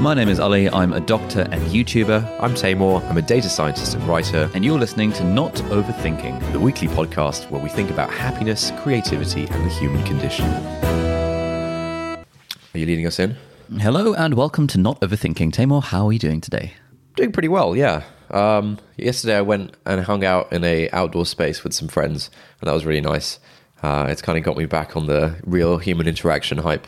My name is Ali. I'm a doctor and YouTuber, I'm Taimur. I'm a data scientist and writer, and you're listening to Not Overthinking. the weekly podcast where we think about happiness, creativity, and the human condition. Are you leading us in? Hello and welcome to Not Overthinking. Taimur, how are you doing today? Doing pretty well, yeah. Um, yesterday I went and hung out in a outdoor space with some friends, and that was really nice. Uh, it's kind of got me back on the real human interaction hype.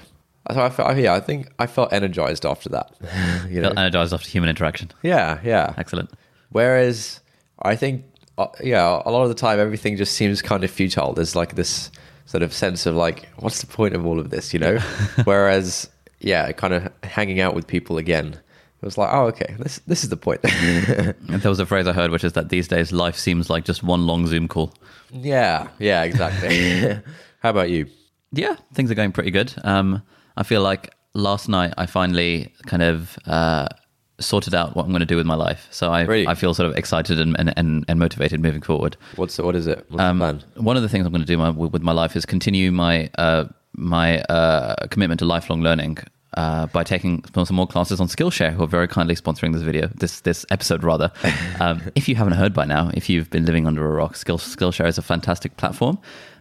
So I felt, yeah, I think I felt energized after that. you know? Felt energized after human interaction. Yeah, yeah. Excellent. Whereas I think, uh, yeah, a lot of the time everything just seems kind of futile. There's like this sort of sense of like, what's the point of all of this, you know? Whereas, yeah, kind of hanging out with people again, it was like, oh, okay, this this is the point. And there was a phrase I heard, which is that these days life seems like just one long Zoom call. yeah, yeah, exactly. How about you? Yeah, things are going pretty good. Um, I feel like last night I finally kind of uh, sorted out what I'm going to do with my life. So I, Really? I feel sort of excited and, and, and, and motivated moving forward. What's what is it? What's Um, one of the things I'm going to do my, with my life is continue my uh, my uh, commitment to lifelong learning uh, by taking some more classes on Skillshare, who are very kindly sponsoring this video, this this episode rather. Um, if you haven't heard by now, if you've been living under a rock, Skill, Skillshare is a fantastic platform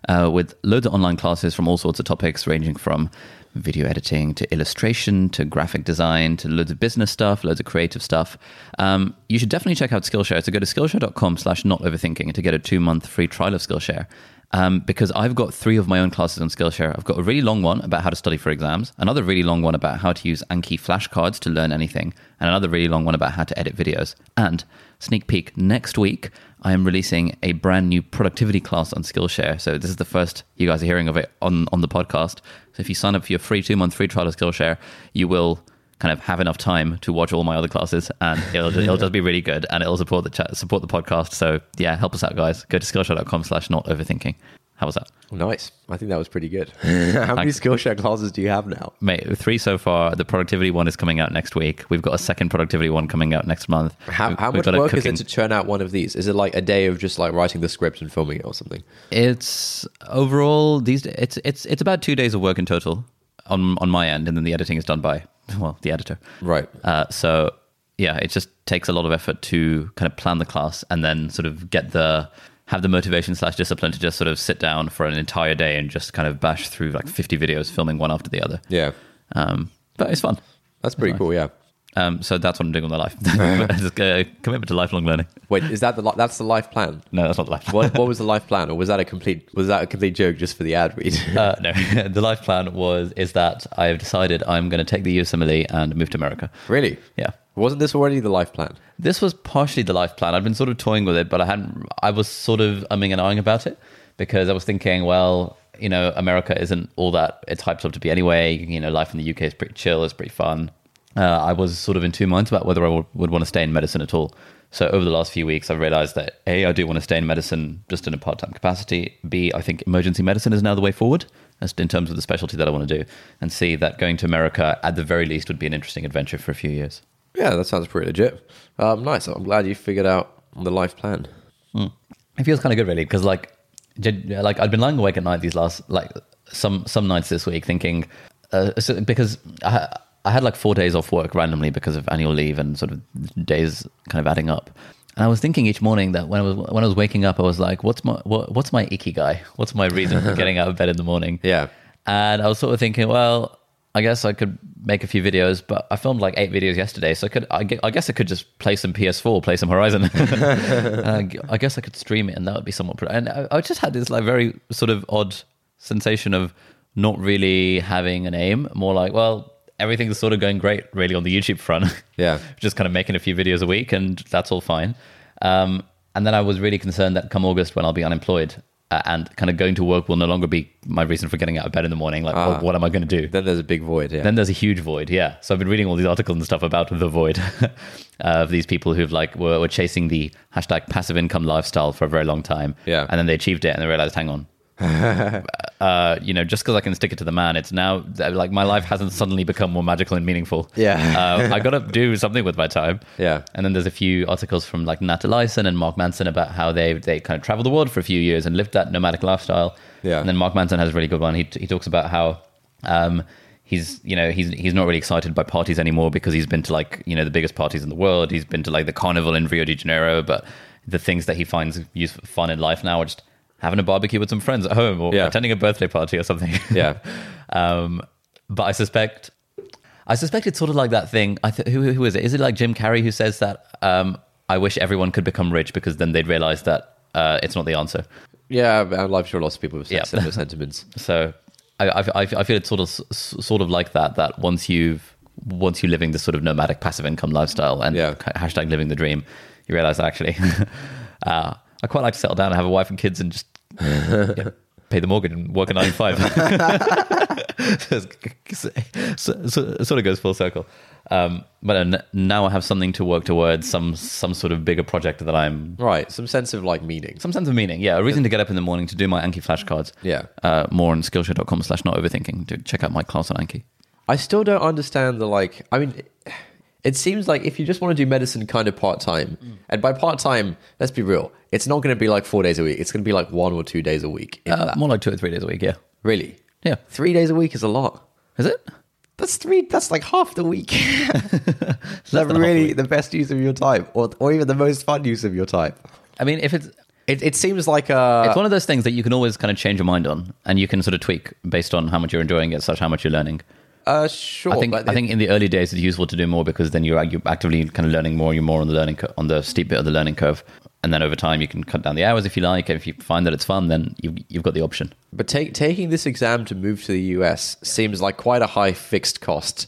uh, with loads of online classes from all sorts of topics, ranging from video editing to illustration to graphic design to loads of business stuff, loads of creative stuff. Um, you should definitely check out Skillshare. So go to skillshare.com slash not overthinking to get a two month free trial of Skillshare. Um, because I've got three of my own classes on Skillshare. I've got a really long one about how to study for exams, another really long one about how to use Anki flashcards to learn anything, and another really long one about how to edit videos. And sneak peek, next week I am releasing a brand new productivity class on Skillshare. So this is the first you guys are hearing of it on, on the podcast. So if you sign up for your free two month free trial of Skillshare, you will kind of have enough time to watch all my other classes and it'll just, it'll just be really good and it'll support the chat, support the podcast. So yeah, help us out guys. Go to skillshare.com slash not overthinking. How was that? Nice. I think that was pretty good. How many Skillshare classes do you have now? Mate, three so far. The productivity one is coming out next week. We've got a second productivity one coming out next month. How, how much work is it to churn out one of these? Is it like a day of just like writing the script and filming it or something? It's overall these. days- It's it's it's about two days of work in total on on my end, and then the editing is done by well the editor. Right. Uh, so yeah, it just takes a lot of effort to kind of plan the class and then sort of get the have the motivation slash discipline to just sort of sit down for an entire day and just kind of bash through like 50 videos, filming one after the other. Yeah. Um, but it's fun. That's pretty cool. Yeah. Um, so that's what I'm doing with my life. Just commitment to lifelong learning. Wait, is that the li- that's the life plan? No, that's not the life. What what was the life plan, or was that a complete was that a complete joke just for the ad read? Uh, no, the life plan was is that I have decided I'm going to take the USMLE and move to America. really? Yeah. Wasn't this already the life plan? This was partially the life plan. I'd been sort of toying with it, but I hadn't. I was sort of umming and ahhing about it because I was thinking, well, you know, America isn't all that it's hyped up to be anyway. You know, life in the UK is pretty chill. It's pretty fun. Uh, I was sort of in two minds about whether I would, would want to stay in medicine at all. So over the last few weeks, I've realized that a I do want to stay in medicine just in a part time capacity. B I think emergency medicine is now the way forward. As in terms of the specialty that I want to do, and C that going to America at the very least would be an interesting adventure for a few years. Yeah, that sounds pretty legit. Um, nice. I'm glad you figured out the life plan. It feels kind of good, really, because like, like I'd been lying awake at night these last like some some nights this week, thinking uh, so- because I, I had like four days off work randomly because of annual leave and sort of days kind of adding up. And I was thinking each morning that when I was when I was waking up, I was like, "What's my what, what's my ikigai? What's my reason for getting out of bed in the morning?" Yeah. And I was sort of thinking, well, I guess I could make a few videos, but I filmed like eight videos yesterday, so I could. I, guess I could just play some PS4, play some Horizon. I guess I could stream it, and that would be somewhat. And I, I just had this like very sort of odd sensation of not really having an aim. More like, well, everything's sort of going great, really, on the YouTube front. Yeah. just kind of making a few videos a week, and that's all fine. Um, and then I was really concerned that come August, when I'll be unemployed, uh, and kind of going to work will no longer be my reason for getting out of bed in the morning. Like, Ah. what, what am I going to do? Then there's a big void. Yeah. Then there's a huge void. Yeah. So I've been reading all these articles and stuff about the void uh, of these people who've like were, were chasing the hashtag passive income lifestyle for a very long time. Yeah. And then they achieved it and they realized, hang on. uh, you know, just because I can stick it to the man, it's now like my life hasn't suddenly become more magical and meaningful. Yeah. uh, I got to do something with my time. Yeah. And then there's a few articles from like Nat and Mark Manson about how they they kind of traveled the world for a few years and lived that nomadic lifestyle. Yeah. And then Mark Manson has a really good one. He he talks about how um he's you know he's he's not really excited by parties anymore because he's been to like you know the biggest parties in the world. He's been to like the carnival in Rio de Janeiro, but the things that he finds useful, fun in life now are just having a barbecue with some friends at home or Yeah. attending a birthday party or something. Yeah. Um, but I suspect, I suspect it's sort of like that thing. I th- who, who is it? Is it like Jim Carrey who says that? Um, I wish everyone could become rich because then they'd realize that uh, it's not the answer. Yeah, I'm sure lots of people have said Yeah. similar sentiments. So I, I, I I feel it's sort of sort of like that. That once you've once you're living this sort of nomadic passive income lifestyle and Yeah. hashtag living the dream, you realize actually, uh, I quite like to settle down and have a wife and kids and just yeah, pay the mortgage and work a nine to five. so, so, so, it sort of goes full circle. Um, but uh, now I have something to work towards, some some sort of bigger project that I'm Right. Some sense of like meaning. some sense of meaning. Yeah, a reason to get up in the morning to do my Anki flashcards. Yeah. Uh, more on skillshare.com slash not overthinking to check out my class on Anki. I still don't understand the like. I mean, it seems like if you just want to do medicine kind of part time, and by part time, let's be real, it's not going to be like four days a week. It's going to be like one or two days a week. Uh, more like two or three days a week, yeah. really? Yeah. Three days a week is a lot. Is it? That's three. That's like half the week. is that the really week. the best use of your time, or or even the most fun use of your time? I mean, if it's It, it seems like a. it's one of those things that you can always kind of change your mind on, and you can sort of tweak based on how much you're enjoying it, such how much you're learning. Uh, sure. I think I think in the early days it's useful to do more because then you're you're actively kind of learning more. You're more on the learning cur- on the steep bit of the learning curve, and then over time you can cut down the hours if you like. And if you find that it's fun, then you've you've got the option. But take, taking this exam to move to the US seems like quite a high fixed cost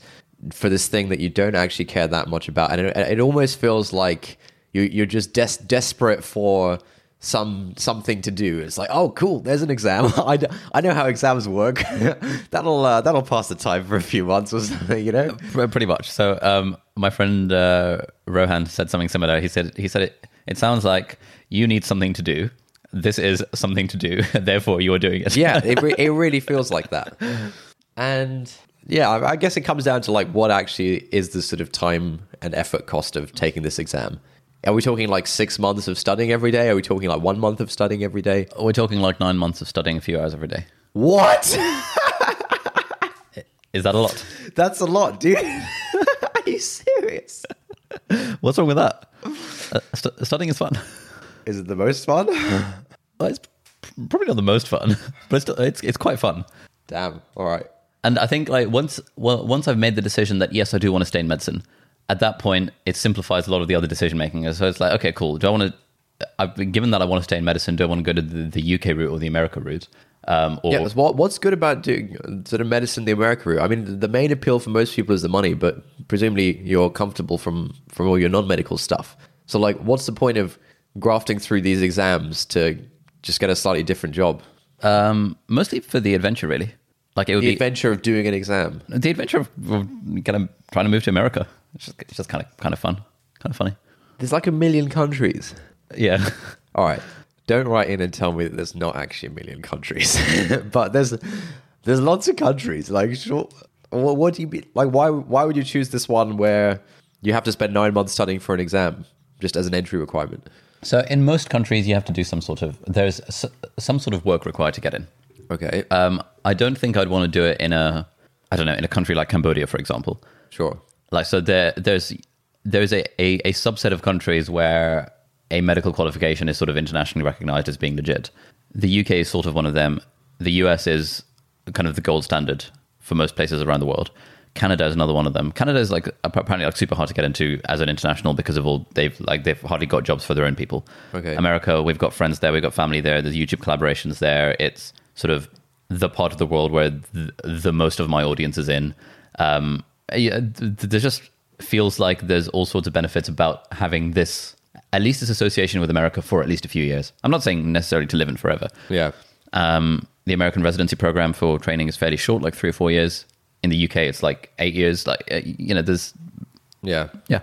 for this thing that you don't actually care that much about, and it, it almost feels like you, you're just des- desperate for some something to do. It's like, oh, cool, there's an exam. I, d- I know how exams work. that'll uh, that'll pass the time for a few months or something, you know. Pretty much. So, um, my friend uh, Rohan said something similar. He said, "He said it. It sounds like you need something to do. This is something to do. Therefore, you are doing it." yeah, it, re- it really feels like that. And yeah, I, I guess it comes down to like what actually is the sort of time and effort cost of taking this exam. Are we talking like six months of studying every day? Are we talking like one month of studying every day? We're talking like nine months of studying a few hours every day. What? Is that a lot? That's a lot, dude. Are you serious? What's wrong with that? Uh, st- studying is fun. Is it the most fun? Well, it's probably not the most fun, but it's still, it's it's quite fun. Damn. All right. And I think like once well, once I've made the decision that yes, I do want to stay in medicine, at that point it simplifies a lot of the other decision making. So it's like, okay, cool. Do I want to? I've been given that I want to stay in medicine. Do I want to go to the, the UK route or the America route? Um, or Yeah, what, what's good about doing sort of medicine the America route? I mean, the main appeal for most people is the money, but presumably you're comfortable from from all your non-medical stuff. So, like, what's the point of grafting through these exams to just get a slightly different job? um, mostly for the adventure, really. Like it would The be adventure of doing an exam. the adventure of, of kind of trying to move to America. It's just, it's just kind of kind of fun, kind of funny. There's like a million countries. Yeah. All right, don't write in and tell me that there's not actually a million countries, but there's there's lots of countries. Like, sure, what, what do you mean? Like, why why would you choose this one where you have to spend nine months studying for an exam just as an entry requirement? So in most countries, you have to do some sort of there's some sort of work required to get in. Okay, Um, I don't think I'd want to do it in a I don't know in a country like Cambodia, for example. sure. Like so, there there's there's a, a, a subset of countries where a medical qualification is sort of internationally recognized as being legit. The UK is sort of one of them. The US is kind of the gold standard for most places around the world. Canada is another one of them. Canada is like apparently like super hard to get into as an international because of all they've like they've hardly got jobs for their own people. Okay. America, we've got friends there, we've got family there. There's YouTube collaborations there. It's sort of the part of the world where the, the most of my audience is in. Um, yeah, th- th- there just feels like there's all sorts of benefits about having this, at least this association with America for at least a few years. I'm not saying necessarily to live in forever. Yeah. Um, the American residency program for training is fairly short, like three or four years. In the UK, it's like eight years. Like uh, you know, there's Yeah. yeah,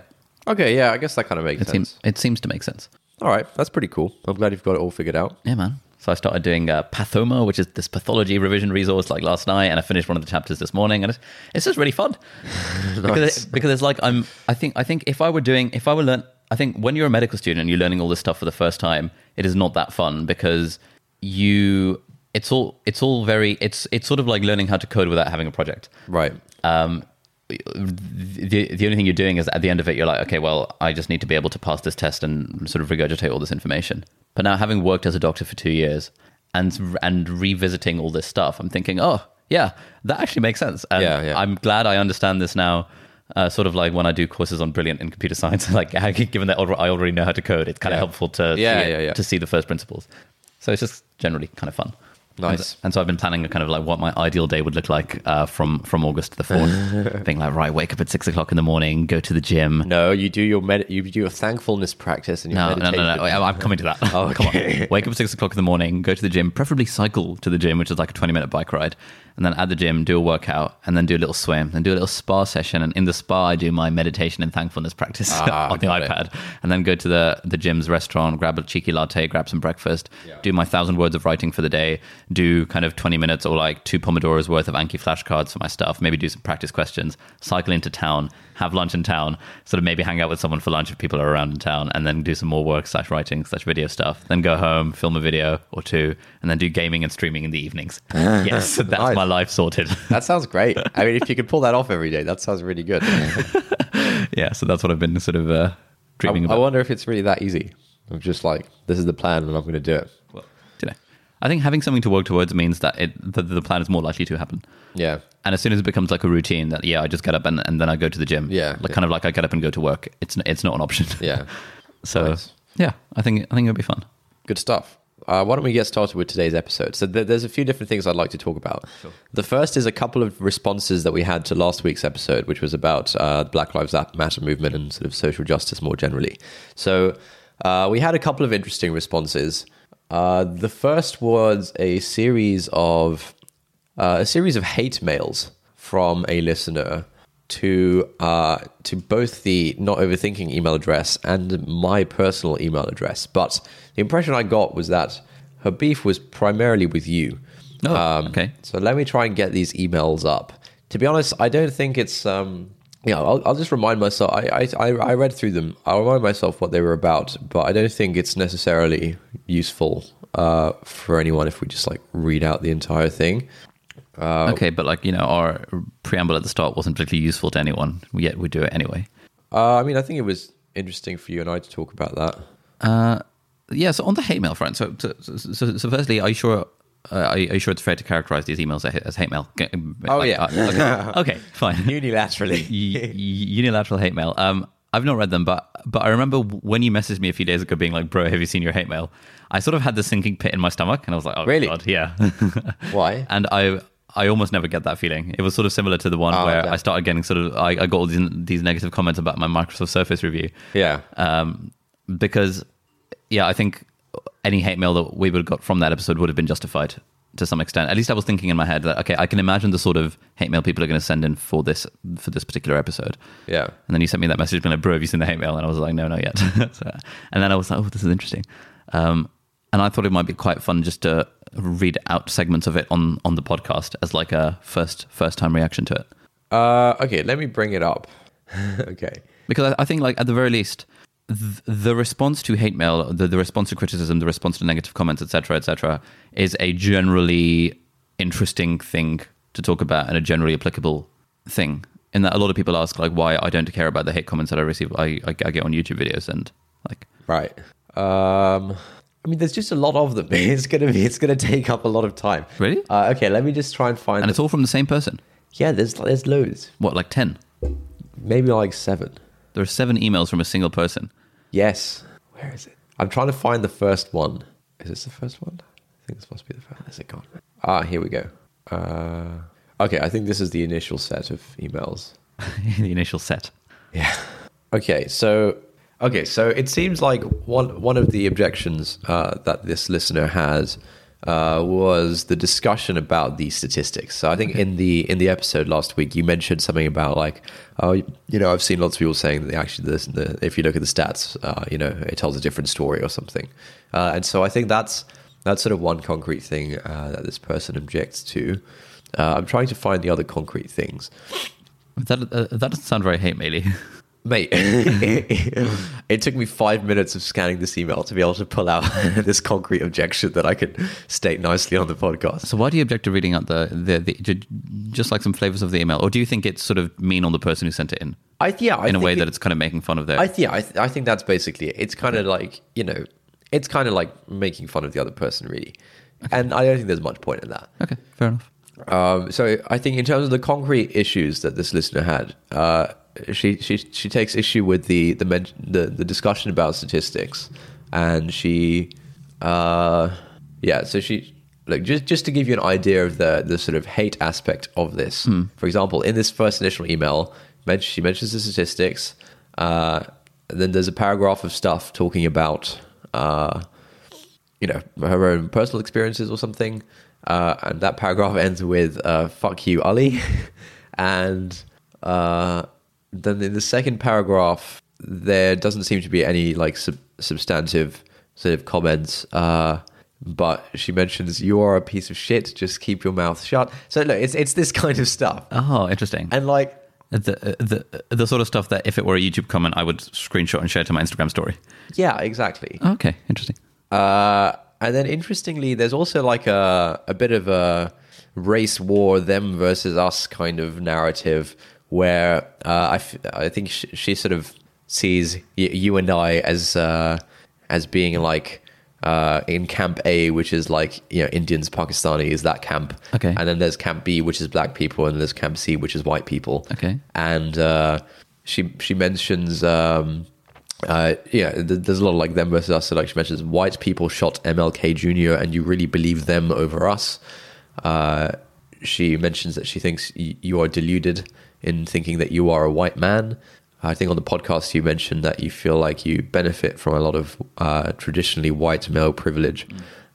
Okay. Yeah. I guess that kind of makes it sense. seems it seems to make sense. All right. That's pretty cool. I'm glad you've got it all figured out. Yeah, man. So I started doing uh, Pathoma, which is this pathology revision resource, like last night, and I finished one of the chapters this morning, and it's, it's just really fun because it, because it's like I'm. I think I think if I were doing if I were learn, I think when you're a medical student and you're learning all this stuff for the first time, it is not that fun because you. It's all. It's all very. It's it's sort of like learning how to code without having a project. Right. Um, the the only thing you're doing is at the end of it, you're like, okay, well, I just need to be able to pass this test and sort of regurgitate all this information. But now, having worked as a doctor for two years and and revisiting all this stuff, I'm thinking, oh, yeah, that actually makes sense. And Yeah, yeah. I'm glad I understand this now. Uh, sort of like when I do courses on Brilliant in computer science, like given that I already know how to code, it's kind of helpful to Yeah, see it- yeah, yeah. to see the first principles. So it's just generally kind of fun. Nice. And, and so I've been planning a kind of like what my ideal day would look like uh, from from August to the fourth. Being like, right, wake up at six o'clock in the morning, go to the gym. No, you do your med- you do your thankfulness practice and your No, no, meditation. no, no. I- I'm coming to that. Oh, Come on. Wake up at six o'clock in the morning, go to the gym, preferably cycle to the gym, which is like a 20 minute bike ride. And then at the gym, do a workout and then do a little swim, then do a little spa session. And in the spa, I do my meditation and thankfulness practice Ah, on the got it. iPad. And then go to the, the gym's restaurant, grab a cheeky latte, grab some breakfast, do my thousand words of writing for the day, do kind of 20 minutes or like two Pomodoros worth of Anki flashcards for my stuff, maybe do some practice questions, cycle into town, have lunch in town, sort of maybe hang out with someone for lunch if people are around in town, and then do some more work slash writing slash video stuff. Then go home, film a video or two, and then do gaming and streaming in the evenings. yes, that's Nice. my life sorted. That sounds great. I mean, if you could pull that off every day, that sounds really good. yeah, so that's what I've been sort of uh, dreaming I about. I wonder if it's really that easy. I'm just like, this is the plan, and I'm going to do it. Well, you know, I think having something to work towards means that it the, the plan is more likely to happen. Yeah, And as soon as it becomes like a routine that yeah, I just get up and, and then I go to the gym. Yeah. like kind of like I get up and go to work. It's it's not an option. yeah, so Nice. yeah, I think I think it'll be fun. good stuff. Uh, why don't we get started with today's episode? So th- there's a few different things I'd like to talk about. The first is a couple of responses that we had to last week's episode, which was about uh, the Black Lives Matter movement and sort of social justice more generally. So uh, we had a couple of interesting responses. Uh, the first was a series of uh, a series of hate mails from a listener to uh, to both the not overthinking email address and my personal email address. But the impression I got was that her beef was primarily with you. Oh, okay. So let me try and get these emails up. To be honest, I don't think it's. Um, yeah, I'll, I'll just remind myself. I, I I read through them. I'll remind myself what they were about, but I don't think it's necessarily useful uh, for anyone if we just like read out the entire thing. Uh, okay, but like you know, our preamble at the start wasn't particularly useful to anyone. Yet we do it anyway. Uh, I mean, I think it was interesting for you and I to talk about that. Uh, yeah. So on the hate mail front, so so, so, so firstly, are you sure? Uh, are, you, are you sure it's fair to characterize these emails as, hate mail? G- Oh, like, yeah. okay. okay, fine. Unilaterally. Unilateral hate mail. Um, I've not read them, but but I remember when you messaged me a few days ago, being like, "Bro, have you seen your hate mail?" I sort of had the sinking pit in my stomach, and I was like, "Oh Really? God, yeah." Why? and I I almost never get that feeling. It was sort of similar to the one Oh, where okay. I started getting sort of I, I got all these, these negative comments about my Microsoft Surface review. Yeah. Um, because yeah, I think any hate mail that we would have got from that episode would have been justified to some extent. At least I was thinking in my head that okay, I can imagine the sort of hate mail people are going to send in for this for this particular episode. Yeah. And then you sent me that message being like, bro, have you seen the hate mail? And I was like, no, not yet. so, and then I was like, oh, this is interesting. Um, and I thought it might be quite fun just to read out segments of it on, on the podcast as like a first first time reaction to it. Uh, okay, let me bring it up. okay. Because I, I think like at the very least, th- the response to hate mail, the, the response to criticism, the response to negative comments, etc., etc., is a generally interesting thing to talk about and a generally applicable thing. In that a lot of people ask like why I don't care about the hate comments that I receive, I, I, I get on YouTube videos and like Right. Um, I mean, there's just a lot of them. It's gonna be. It's gonna take up a lot of time. Really? Uh, okay, let me just try and find. and the- it's all from the same person. yeah, there's there's loads. What like ten? Maybe like seven. There are seven emails from a single person. Yes. Where is it? I'm trying to find the first one. Is this the first one? I think this must be the first. Is it gone? Ah, here we go. Uh, okay, I think this is the initial set of emails. the initial set. Yeah. Okay, so okay, so it seems like one one of the objections uh, that this listener has uh, was the discussion about the statistics. So I think in the in the episode last week, you mentioned something about like, oh, you know, I've seen lots of people saying that actually, this, the, if you look at the stats, uh, you know, it tells a different story or something. Uh, and so I think that's that's sort of one concrete thing uh, that this person objects to. Uh, I'm trying to find the other concrete things. That uh, that doesn't sound very hate maily. Mate, it took me five minutes of scanning this email to be able to pull out this concrete objection that I could state nicely on the podcast. So why do you object to reading out the, the, the just like some flavors of the email, or do you think it's sort of mean on the person who sent it in I yeah, I in a way think that it's kind of making fun of their? I yeah, I, th- I think that's basically it. It's kind of like you know, it's kind of like making fun of the other person, really. And I don't think there's much point in that. okay, fair enough. Um, so I think in terms of the concrete issues that this listener had, uh, she she she takes issue with the the, men- the the discussion about statistics, and she, uh, yeah. So she look just just to give you an idea of the the sort of hate aspect of this. For example, in this first initial email, she mentions the statistics. Uh, and then there's a paragraph of stuff talking about. Uh, you know her own personal experiences or something uh, and that paragraph ends with uh, fuck you ali and uh, then in the second paragraph there doesn't seem to be any like sub- substantive sort of comments uh, but she mentions you are a piece of shit just keep your mouth shut so look it's it's this kind of stuff Oh, interesting. and like the, the the sort of stuff that if it were a YouTube comment, I would screenshot and share to my Instagram story. yeah exactly Okay, interesting. Uh, and then interestingly, there's also like a a bit of a race war, them versus us kind of narrative, where uh, I, f- I think she, she sort of sees y- you and I as uh, as being like uh, in Camp A, which is like you know Indians, Pakistanis, that camp. Okay. And then there's Camp B, which is black people, and there's Camp C, which is white people. Okay. And uh, she she mentions. Um, uh, yeah, th- there's a lot of like them versus us. So like she mentions, white people shot MLK Jr. and you really believe them over us. Uh, she mentions that she thinks y- you are deluded in thinking that you are a white man. I think on the podcast you mentioned that you feel like you benefit from a lot of uh, traditionally white male privilege,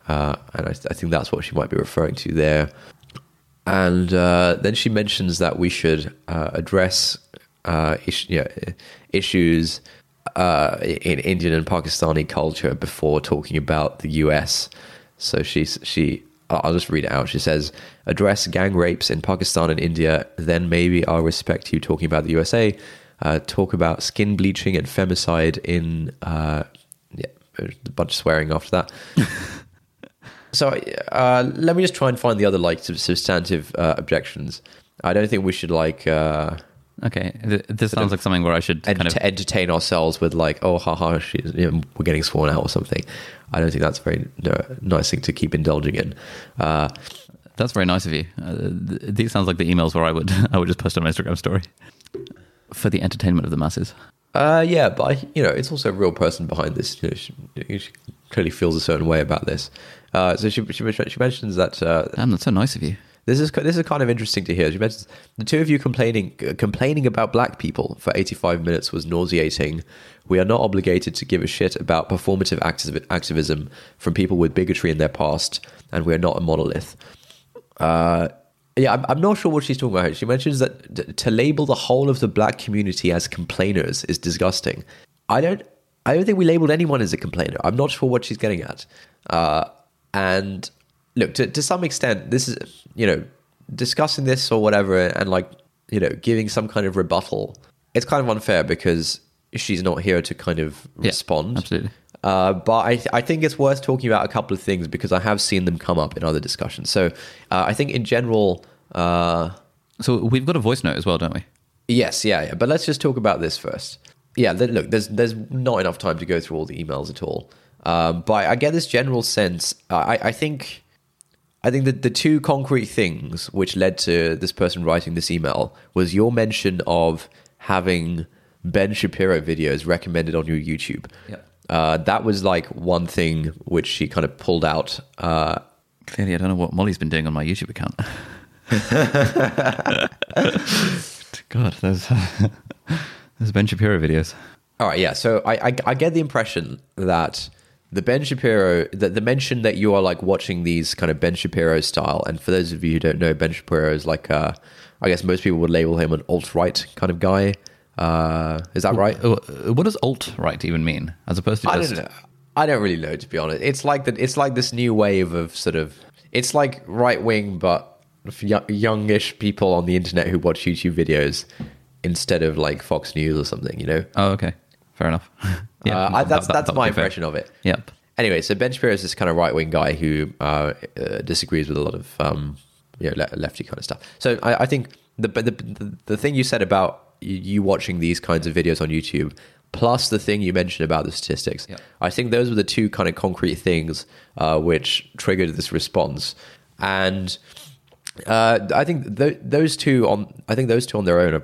uh, and I, I think that's what she might be referring to there. And uh, then she mentions that we should uh, address uh, is- yeah, issues uh, in Indian and Pakistani culture before talking about the US. So she's she. I'll just read it out. She says, "Address gang rapes in Pakistan and India, then maybe I'll respect you talking about the USA. Uh, talk about skin bleaching and femicide in uh, yeah, a bunch of swearing after that." So uh, let me just try and find the other like substantive uh, objections. I don't think we should like uh, Okay, this sounds like something where I should ent- kind of entertain ourselves with like, oh, haha, she's, you know, we're getting sworn out or something. I don't think that's a very nice thing to keep indulging in. Uh, That's very nice of you. Uh, these sounds like the emails where I would I would just post on my Instagram story for the entertainment of the masses. uh, yeah, but I, you know, it's also a real person behind this. You know, she, she clearly feels a certain way about this. Uh, so she, she she mentions that uh, Damn, that's so nice of you. This is this is kind of interesting to hear. She mentions the two of you complaining complaining about black people for 85 minutes was nauseating. We are not obligated to give a shit about performative activism from people with bigotry in their past, and we are not a monolith. Uh, yeah, I'm, I'm not sure what she's talking about. She mentions that to label the whole of the black community as complainers is disgusting. I don't. I don't think we labeled anyone as a complainer. I'm not sure what she's getting at. Uh, and look, to, to some extent, this is you know discussing this or whatever, and like you know giving some kind of rebuttal. It's kind of unfair because she's not here to kind of Yeah, respond. absolutely. Uh, but I, I think it's worth talking about a couple of things because I have seen them come up in other discussions. So uh, I think in general, uh, So we've got a voice note as well, don't we? yes, yeah, yeah. But let's just talk about this first. Yeah, th- look, there's there's not enough time to go through all the emails at all. Um, but I get this general sense. I, I think I think that the two concrete things which led to this person writing this email was your mention of having Ben Shapiro videos recommended on your YouTube. Yeah. Uh, that was like one thing which she kind of pulled out. Uh, Clearly, I don't know what Molly's been doing on my YouTube account. God, those those Ben Shapiro videos. all right, yeah. So I, I, I get the impression that the Ben Shapiro, the, the mention that you are like watching these kind of Ben Shapiro style, and for those of you who don't know, Ben Shapiro is like, uh, I guess most people would label him an alt right kind of guy. Uh, is that right? Uh, What does alt right even mean, as opposed to I just don't know. I don't really know to be honest. It's like that. It's like this new wave of sort of. It's like right wing, but youngish people on the internet who watch YouTube videos instead of like Fox News or something. You know. Oh, okay, fair enough. Uh, I, that's that- that's that my be fair. impression of it. Yep. Anyway, so Ben Shapiro is this kind of right wing guy who uh, uh, disagrees with a lot of um, you know, le- lefty kind of stuff. So I, I think the, the the the thing you said about you, watching these kinds of videos on YouTube, plus the thing you mentioned about the statistics, Yeah. I think those were the two kind of concrete things uh, which triggered this response. And uh, I think th- those two on I think those two on their own are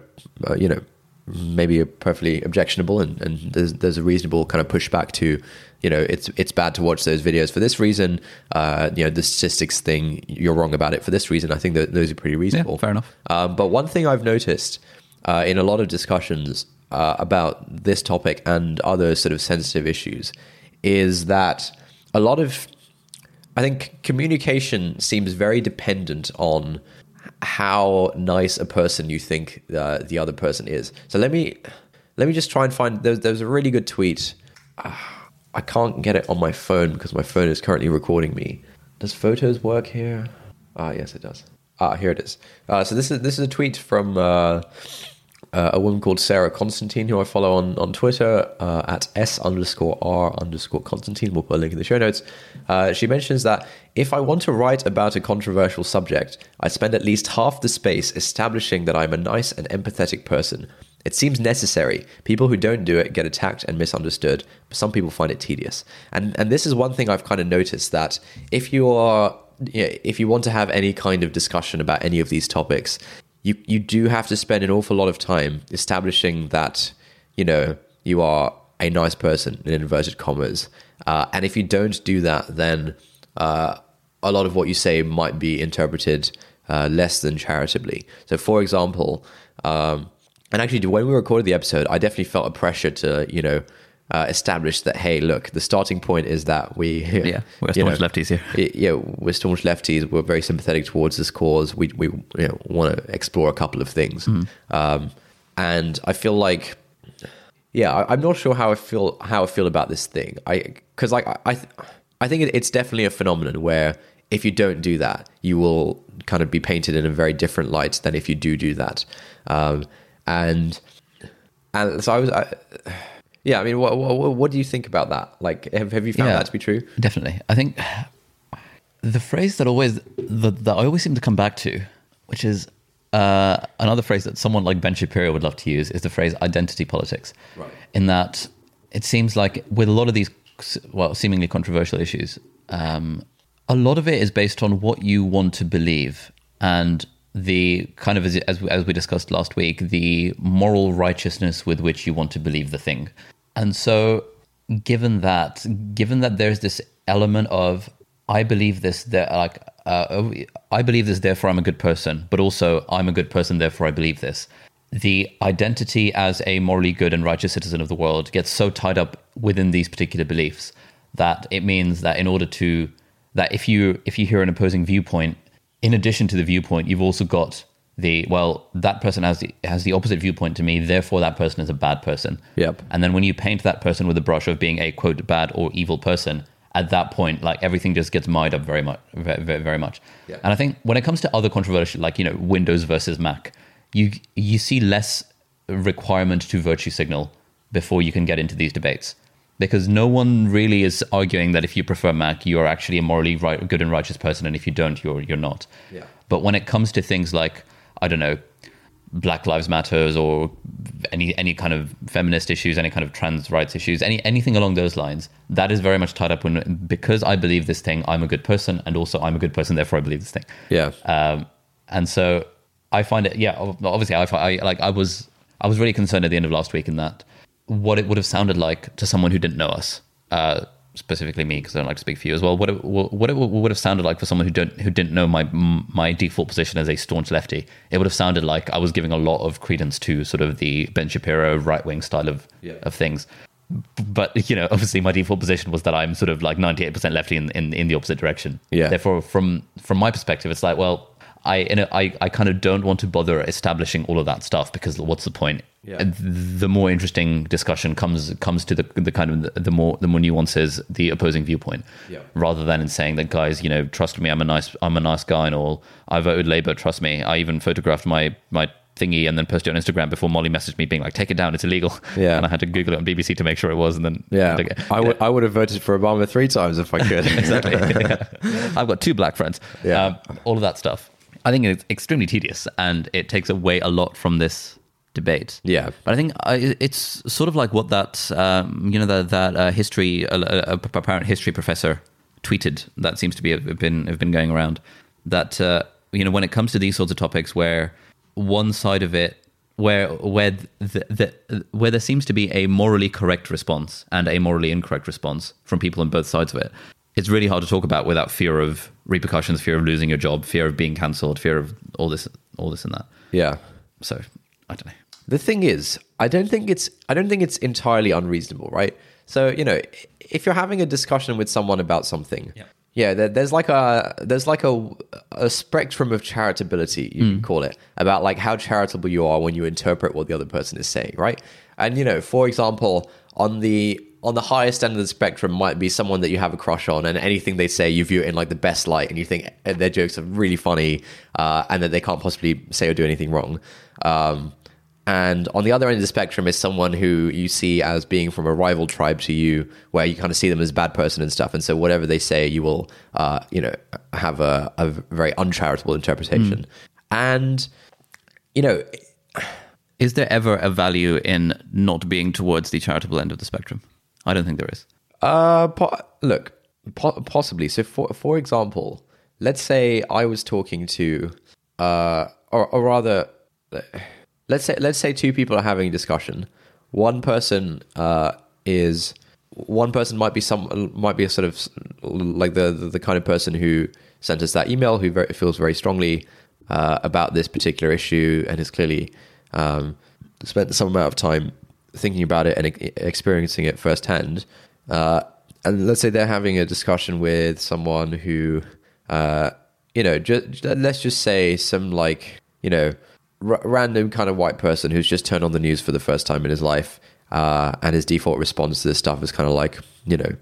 uh, you know maybe are perfectly objectionable and, and there's there's a reasonable kind of pushback to you know it's it's bad to watch those videos for this reason uh, you know the statistics thing you're wrong about it for this reason I think that those are pretty reasonable fair enough. um, but one thing I've noticed uh, in a lot of discussions uh, about this topic and other sort of sensitive issues is that a lot of I think communication seems very dependent on how nice a person you think uh, the other person is. So let me let me just try and find. There's there's a really good tweet. Ah, I can't get it on my phone because my phone is currently recording me. Does photos work here? Ah, yes, it does. Ah, here it is. Uh, so this is this is a tweet from uh, a woman called Sarah Constantine, who I follow on, on Twitter uh, at S underscore R underscore Constantine. We'll put a link in the show notes. Uh, she mentions that if I want to write about a controversial subject, I spend at least half the space establishing that I'm a nice and empathetic person. It seems necessary. People who don't do it get attacked and misunderstood. But some people find it tedious. And and this is one thing I've kind of noticed that if you are if you want to have any kind of discussion about any of these topics, you you do have to spend an awful lot of time establishing that you know you are a nice person in inverted commas, uh, and if you don't do that, then uh, a lot of what you say might be interpreted uh, less than charitably. So, for example, um, and actually, when we recorded the episode, I definitely felt a pressure to you know. Uh, establish that hey look the starting point is that we Yeah, we're staunch lefties here. yeah, we're staunch lefties. We're very sympathetic towards this cause. We we you know, want to explore a couple of things, um, and I feel like, yeah, I, I'm not sure how I feel how I feel about this thing. I because like I I, th- I think it, it's definitely a phenomenon where if you don't do that, you will kind of be painted in a very different light than if you do do that, um, and and so I was. I, yeah, I mean, what, what what do you think about that? Like, have, have you found Yeah. that to be true? Definitely. I think the phrase that always that, that I always seem to come back to, which is uh, another phrase that someone like Ben Shapiro would love to use, is the phrase identity politics. Right. In that it seems like with a lot of these well seemingly controversial issues, um, a lot of it is based on what you want to believe and the kind of as, as we- as we discussed last week, the moral righteousness with which you want to believe the thing. And so, given that, given that there's this element of I believe this, that like uh, I believe this, therefore I'm a good person, but also I'm a good person, therefore I believe this. The identity as a morally good and righteous citizen of the world gets so tied up within these particular beliefs that it means that in order to that if you if you hear an opposing viewpoint, in addition to the viewpoint, you've also got the well that person has the has the opposite viewpoint to me therefore that person is a bad person Yep. and then when you paint that person with a brush of being a quote bad or evil person at that point like everything just gets mired up very much very, very, much Yeah. and i think when it comes to other controversial like you know windows versus mac you you see less requirement to virtue signal before you can get into these debates because no one really is arguing that if you prefer mac you are actually a morally right, good and righteous person and if you don't you're you're not Yeah. but when it comes to things like i don't know black lives matters or any any kind of feminist issues any kind of trans rights issues any anything along those lines that is very much tied up in because i believe this thing i'm a good person and also i'm a good person therefore i believe this thing Yeah. um, and so I find it, yeah, obviously, I, I like I was I was really concerned at the end of last week in that what it would have sounded like to someone who didn't know us, uh, specifically me because I don't like to speak for you as well. What it, what it would have sounded like for someone who don't who didn't know my my default position as a staunch lefty, it would have sounded like I was giving a lot of credence to sort of the Ben Shapiro right wing style of Yeah. of things. but you know, obviously, my default position was that I'm sort of like 98% lefty in, in in the opposite direction. Yeah. Therefore, from from my perspective, it's like, well, I in a, I I kind of don't want to bother establishing all of that stuff because what's the point? Yeah. The more interesting discussion comes comes to the the kind of the, the more the more nuances, the opposing viewpoint, Yeah. rather than in saying that guys, you know, trust me, I'm a nice I'm a nice guy and all. I voted Labour, trust me. I even photographed my my thingy and then posted it on Instagram before Molly messaged me being like, take it down, it's illegal. Yeah. and I had to Google it on BBC to make sure it was, and then Yeah, I would I would have voted for Obama three times if I could. exactly. I've got two black friends. Yeah. Um, all of that stuff. I think it's extremely tedious and it takes away a lot from this debate. Yeah. But I think I, it's sort of like what that, um, you know, that, that uh, history, uh, uh, apparent history professor tweeted that seems to be have been, have been going around that, uh, you know, when it comes to these sorts of topics where one side of it where where the, the, where there seems to be a morally correct response and a morally incorrect response from people on both sides of it, it's really hard to talk about without fear of repercussions, fear of losing your job, fear of being cancelled, fear of all this, all this and that. yeah. So I don't know. The thing is, I don't think it's I don't think it's entirely unreasonable, right? So you know, if you're having a discussion with someone about something, Yeah. yeah, there, there's like a there's like a a spectrum of charitability you can mm. call it about like how charitable you are when you interpret what the other person is saying, right? And you know, for example, on the on the highest end of the spectrum might be someone that you have a crush on, and anything they say you view it in like the best light, and you think their jokes are really funny, uh, and that they can't possibly say or do anything wrong. Um, and on the other end of the spectrum is someone who you see as being from a rival tribe to you, where you kind of see them as a bad person and stuff. And so whatever they say, you will, uh, you know, have a, a very uncharitable interpretation. And, you know, Is there ever a value in not being towards the charitable end of the spectrum? I don't think there is. Uh, po- look, po- possibly. So, for for example, let's say I was talking to, uh, or, or rather, let's say let's say two people are having a discussion. One person uh, is one person might be some might be a sort of like the the, the kind of person who sent us that email who very, feels very strongly uh, about this particular issue and has clearly um, spent some amount of time thinking about it and experiencing it firsthand. Uh, and let's say they're having a discussion with someone who, uh, you know, ju- let's just say some like, you know, r- random kind of white person who's just turned on the news for the first time in his life. Uh, and his default response to this stuff is kind of like, you know,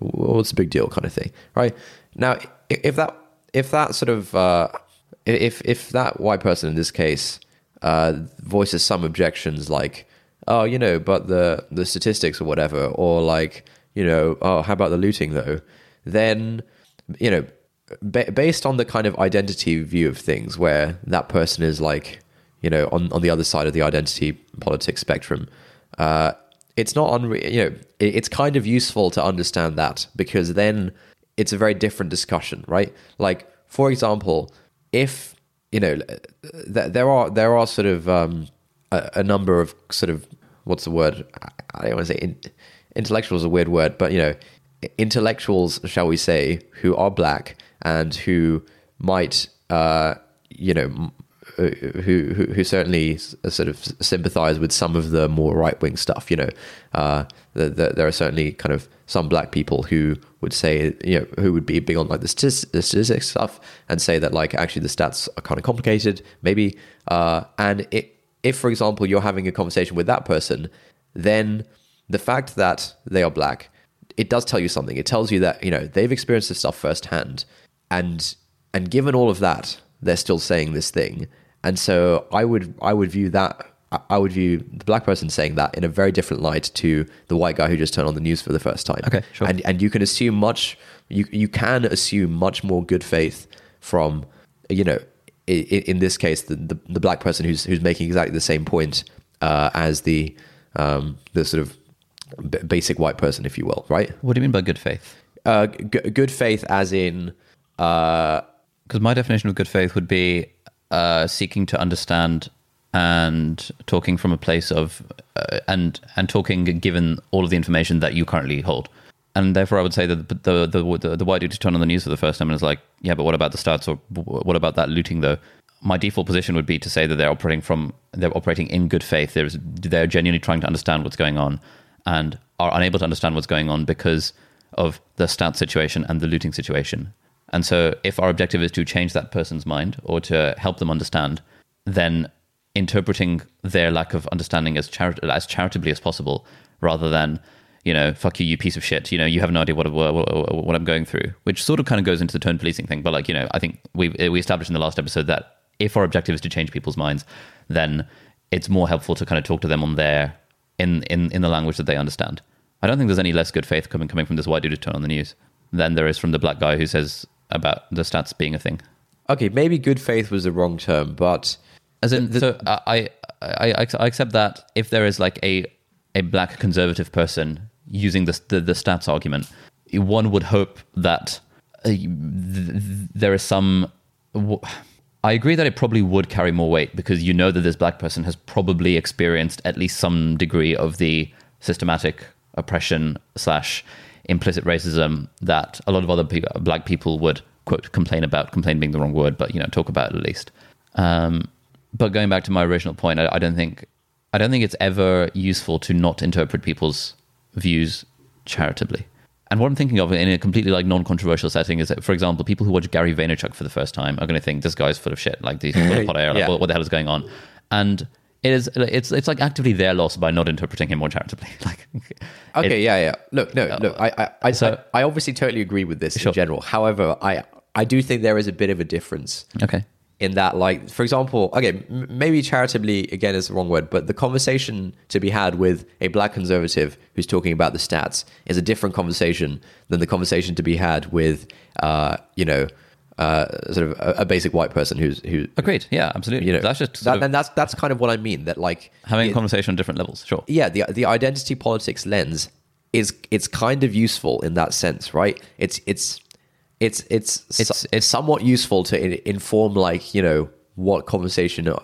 what's the big deal kind of thing, right? Now, if that if that sort of uh, if if that white person in this case uh, voices some objections like, oh, you know, but the the statistics or whatever, or like, you know, oh, how about the looting though? Then, you know, ba- based on the kind of identity view of things, where that person is like, you know, on on the other side of the identity politics spectrum, uh, it's not unre- you know, it, it's kind of useful to understand that because then it's a very different discussion, right? Like, for example, if you know, th- there are there are sort of um, a, a number of sort of what's the word? I- don't want to say in, intellectual is a weird word, but you know, intellectuals, shall we say, who are black and who might, uh, you know, uh, who, who who certainly sort of sympathize with some of the more right wing stuff. You know, uh, the, the, there are certainly kind of some black people who would say, you know, who would be big on like the, the statistics stuff and say that like actually the stats are kind of complicated, maybe. Uh, and it, if, for example, you're having a conversation with that person, then the fact that they are black, it does tell you something. It tells you that you know they've experienced this stuff firsthand, and and given all of that, they're still saying this thing. And so I would I would view that I- would view the black person saying that in a very different light to the white guy who just turned on the news for the first time. Okay, sure. And and you can assume much you you can assume much more good faith from you know i- i- in this case the, the, the black person who's who's making exactly the same point uh, as the um, the sort of b- basic white person, if you will, right? What do you mean by good faith? Uh, g- good faith, as in uh, Because my definition of good faith would be uh, seeking to understand and talking from a place of uh, and and talking given all of the information that you currently hold. And therefore, I would say that the the the, the, white dude turned on the news for the first time and is like, yeah, but what about the stats or what about that looting though? My default position would be to say that they're operating from they're operating in good faith. There's they're genuinely trying to understand what's going on, and are unable to understand what's going on because of the stat situation and the looting situation. And so, if our objective is to change that person's mind or to help them understand, then interpreting their lack of understanding as, chari- as charitably as possible, rather than, you know, fuck you, you piece of shit. You know, you have no idea what, what, what, I'm going through, which sort of kind of goes into the tone policing thing. But like, you know, I think we we established in the last episode that if our objective is to change people's minds, then it's more helpful to kind of talk to them on their in in in the language that they understand. I don't think there's any less good faith coming coming from this white dude who turned on the news than there is from the black guy who says about the stats being a thing. Okay, maybe good faith was the wrong term, but As in, so I, I I I accept that if there is like a a black conservative person using the the, the stats argument, one would hope that uh, th- there is some. I agree that it probably would carry more weight because you know that this black person has probably experienced at least some degree of the systematic oppression slash implicit racism that a lot of other people, black people would quote complain about. Complain being the wrong word, but you know talk about at least. Um, but going back to my original point, I, I don't think I don't think it's ever useful to not interpret people's views charitably. And what I'm thinking of in a completely like non-controversial setting is that, for example, people who watch Gary Vaynerchuk for the first time are going to think this guy's full of shit. Like these full of hot air. Like, Yeah. what, what the hell is going on? And it is it's it's like actively their loss by not interpreting him more charitably. Like Okay, it- yeah, yeah. Look, no, uh, look. I, I, I, So- I obviously totally agree with this Sure. in general. However, I, I do think there is a bit of a difference okay, in that, like, for example, okay, m- maybe charitably again is the wrong word, but the conversation to be had with a black conservative who's talking about the stats is a different conversation than the conversation to be had with, uh, you know, uh, sort of a, a basic white person who's who. agreed. Yeah, absolutely. You know, that's just that, and that's that's kind of what I mean. That like having it- a conversation on different levels. Sure. yeah, the the identity politics lens is it's kind of useful in that sense, right? It's it's it's it's It's- it's, somewhat useful to inform like you know what conversation uh,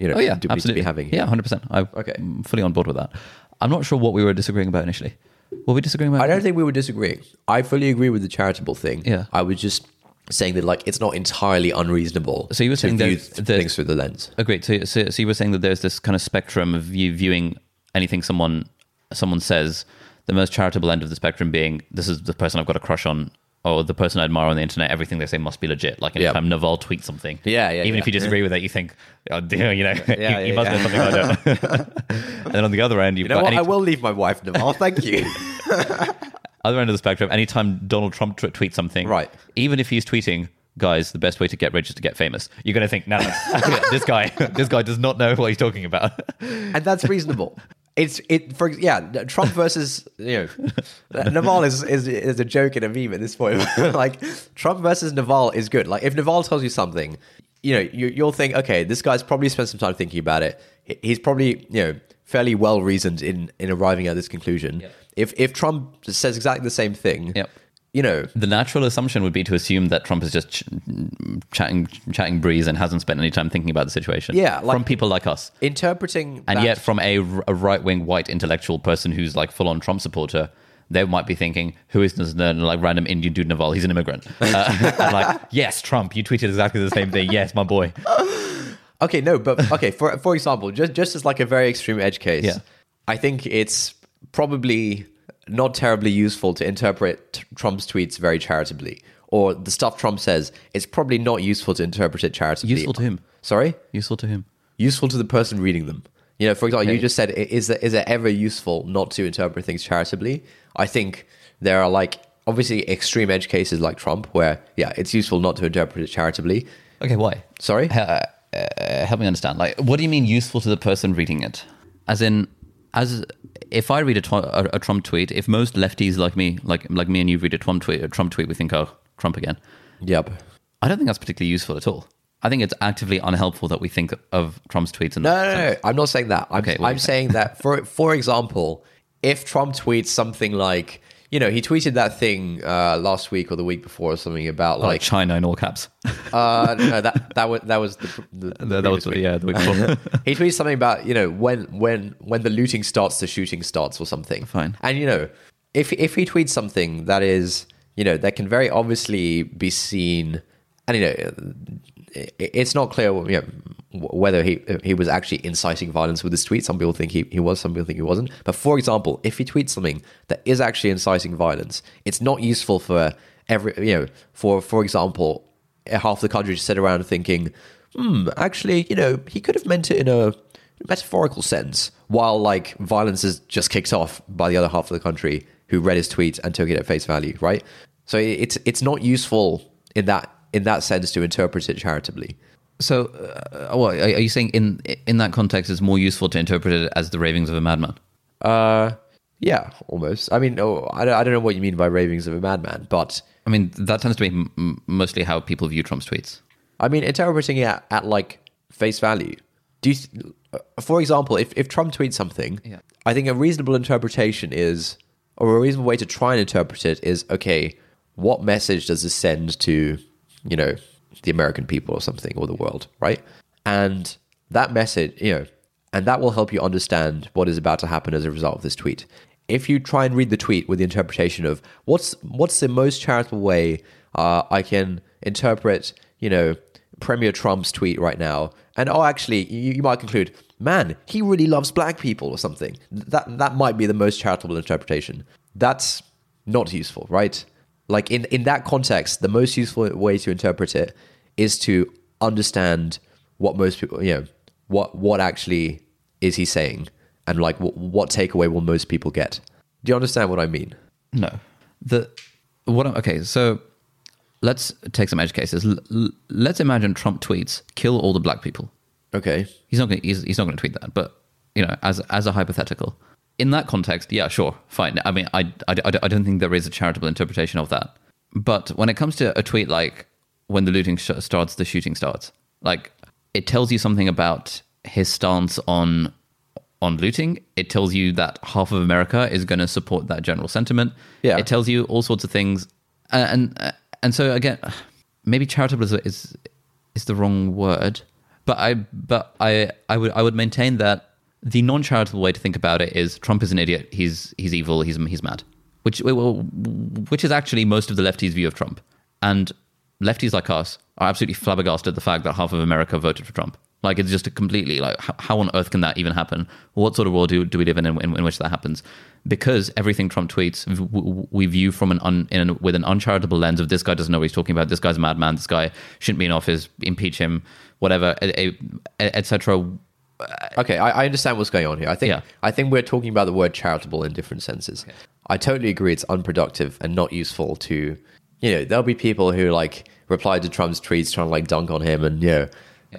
you know Oh yeah, do we need to be having. Yeah, hundred percent. I'm Okay. fully on board with that. I'm not sure what we were disagreeing about initially. Were we disagreeing about? I don't think we were disagreeing. I fully agree with the charitable thing. Yeah. I was just saying that like it's not entirely unreasonable. So you were saying view there's- th- things through the lens. Agreed. So, so, so you were saying that there's this kind of spectrum of you viewing anything someone someone says. The most charitable end of the spectrum being this is the person I've got a crush on, or the person I admire on the internet. Everything they say must be legit. Like anytime Naval tweets something, Yeah, yeah, Even yeah. if you disagree with it, you think, oh, dear, you know, Yeah, he, yeah, must know something I don't. and then on the other end, you've You know got what? any, I will leave my wife Naval. Thank you. other end of the spectrum. Anytime Donald Trump tw- tweets something, Right. Even if he's tweeting, guys, the best way to get rich is to get famous. You're going to think, no, no, this guy, this guy does not know what he's talking about. and that's reasonable. It's it for yeah. Trump versus you know Naval is, is is a joke and a meme at this point. like Trump versus Naval is good. Like if Naval tells you something, you know you, you'll think okay, this guy's probably spent some time thinking about it. He's probably you know fairly well reasoned in in arriving at this conclusion. If if Trump says exactly the same thing, Yep. You know the natural assumption would be to assume that Trump is just ch- chatting, chatting breeze and hasn't spent any time thinking about the situation. Yeah, like- from people like us, interpreting and that- yet from a, a right wing white intellectual person who's like full on Trump supporter. They might be thinking, "Who is this like random Indian dude Naval? He's an immigrant." Uh, like, yes, Trump, you tweeted exactly the same thing. Yes, my boy. Okay, no, but okay. For for example, just just as like a very extreme edge case, Yeah. I think it's probably not terribly useful to interpret t- Trump's tweets very charitably, or the stuff Trump says. It's probably not useful to interpret it charitably. Useful to him. Sorry, Useful to him. useful to the person reading them. You know, for example, you just said, is it, is it ever useful not to interpret things charitably? I think there are like obviously extreme edge cases like Trump, where yeah, it's useful not to interpret it charitably. Okay, why? Sorry. uh, uh, help me understand. Like, what do you mean useful to the person reading it? As in, as if I read a, tw- a, a Trump tweet, if most lefties like me, like like me and you read a Trump tweet, a Trump tweet, we think, oh, Trump again. Yep. I don't think that's particularly useful at all. I think it's actively unhelpful that we think of Trump's tweets. In No, that no, no. I'm not saying that. I'm, Okay, I'm saying that for for example, if Trump tweets something like, you know, he tweeted that thing uh, last week or the week before or something about Like like, China in all caps. uh, no, that that was that was the, the, that, that was week. yeah, the week before. he tweets something about you know when when when the looting starts, the shooting starts or something. Fine. And you know, if if he tweets something that is you know that can very obviously be seen, and you know, it's not clear you know, whether he he was actually inciting violence with his tweet. Some people think he, he was, some people think he wasn't. But for example, if he tweets something that is actually inciting violence, it's not useful for every you know for for example half the country to sit around thinking, hmm, actually, you know, he could have meant it in a metaphorical sense, while like violence is just kicked off by the other half of the country who read his tweet and took it at face value, right? So it's it's not useful in that in that sense to interpret it charitably. So, uh, what are are you saying? In in that context, it's more useful to interpret it as the ravings of a madman. Uh, yeah, almost. I mean, oh, I, don't, I don't know what you mean by ravings of a madman, but I mean, that tends to be m- mostly how people view Trump's tweets. I mean, interpreting it at, at like face value. Do you, uh, for example, if, if Trump tweets something, Yeah. I think a reasonable interpretation is, or a reasonable way to try and interpret it is, okay, what message does this send to, you know, the American people or something, or the world, right? And that message, you know, and that will help you understand what is about to happen as a result of this tweet. If you try and read the tweet with the interpretation of what's what's the most charitable way uh, I can interpret, you know, Premier Trump's tweet right now, and oh, actually, you, you might conclude, man, he really loves black people or something. That that might be the most charitable interpretation. That's not useful, right? Like in in that context, the most useful way to interpret it is to understand what most people, you know, what what actually is he saying, and like what, what takeaway will most people get. Do you understand what I mean? No. The what? I'm- Okay, so let's take some edge cases. L- let's imagine Trump tweets "kill all the black people." Okay. He's not going. He's, he's not going to tweet that. But you know, as as a hypothetical, in that context, yeah, sure, fine. I mean, I I, I don't think there is a charitable interpretation of that. But when it comes to a tweet like when the looting sh- starts, the shooting starts, like it tells you something about his stance on on looting. It tells you that half of America is going to support that general sentiment. Yeah. It tells you all sorts of things, and and, and so again, maybe charitable is, is is the wrong word, but I but I I would I would maintain that the non-charitable way to think about it is Trump is an idiot. He's he's evil. He's he's mad. Which which is actually most of the lefties' view of Trump, and lefties like us are absolutely flabbergasted at the fact that half of America voted for Trump. Like it's just a completely like how, on earth can that even happen? What sort of world do, do we live in, in in which that happens? Because everything Trump tweets we view from an un, an, with an uncharitable lens of this guy doesn't know what he's talking about. This guy's a madman. This guy shouldn't be in office. Impeach him. Whatever, etc. Okay, I, I understand what's going on here. I think Yeah. I think we're talking about the word charitable in different senses. I totally agree it's unproductive and not useful to you know, there'll be people who like reply to Trump's tweets trying to like dunk on him and you know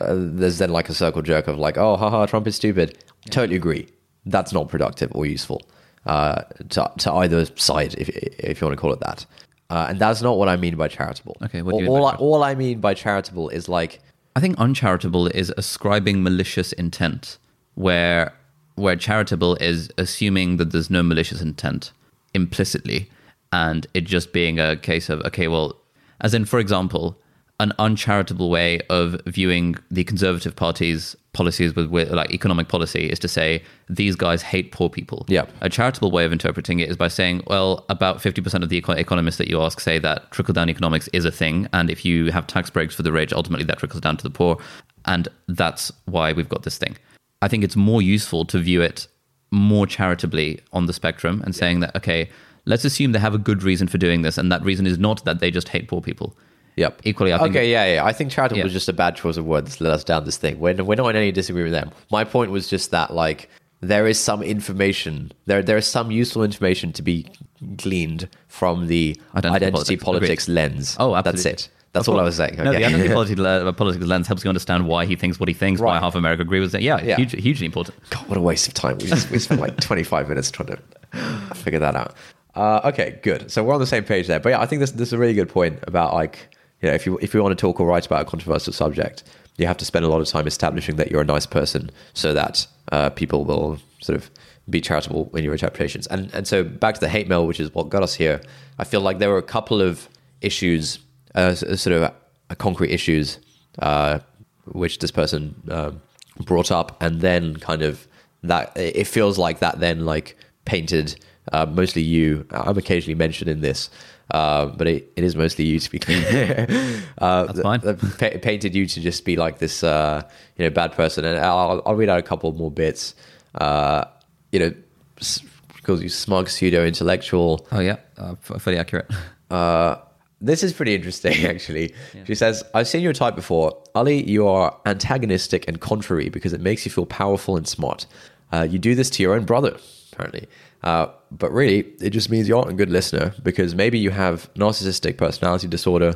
uh, there's then like a circle jerk of like, oh haha, Trump is stupid. Totally agree. That's not productive or useful. Uh, to, to either side, if if you want to call it that, uh, and that's not what I mean by charitable. Okay, what do you all, mean all, I, all I mean by charitable is like I think uncharitable is ascribing malicious intent, where where charitable is assuming that there's no malicious intent implicitly, and it just being a case of okay, well, as in for example, an uncharitable way of viewing the Conservative Party's policies with, with like economic policy is to say these guys hate poor people. Yeah. A charitable way of interpreting it is by saying, well, about 50% of the eco- economists that you ask say that trickle down economics is a thing. And if you have tax breaks for the rich, ultimately that trickles down to the poor. And that's why we've got this thing. I think it's more useful to view it more charitably on the spectrum and saying that, okay, let's assume they have a good reason for doing this. And that reason is not that they just hate poor people. Yep. Equally, I think- Okay, yeah, yeah. I think charitable Yeah. was just a bad choice of words that led us down this thing. We're, we're not in any disagreement with them. My point was just that, like, there is some information, there there is some useful information to be gleaned from the Identity identity, politics. politics, lens. Oh, That's it. That's all I was saying. No, the identity politics, le- politics lens helps you understand why he thinks what he thinks, why half America agree with it. Yeah, Yeah. Huge, hugely important. God, what a waste of time. We, just, we spent like 25 minutes trying to figure that out. Uh, okay, good. So we're on the same page there. But yeah, I think this, this is a really good point about like, you know, if you, if you want to talk or write about a controversial subject, you have to spend a lot of time establishing that you're a nice person so that uh, people will sort of be charitable in your interpretations. And, and so back to the hate mail, which is what got us here. I feel like there were a couple of issues, uh, sort of uh, concrete issues, uh, which this person um, brought up, and then kind of that it feels like that then like painted uh, mostly you. I'm occasionally mentioned in this, uh, but it, it is mostly you to be clear. uh, That's fine. that pa- painted you to just be like this, uh, you know, bad person. And I'll, I'll read out a couple more bits. Uh, you know, s- calls you smug, pseudo intellectual. Oh yeah, uh, fairly accurate. Uh, this is pretty interesting, actually. She says, I've seen your type before. Ali, you are antagonistic and contrary because it makes you feel powerful and smart. Uh, you do this to your own brother, apparently. Uh, but really, it just means you aren't a good listener because maybe you have narcissistic personality disorder.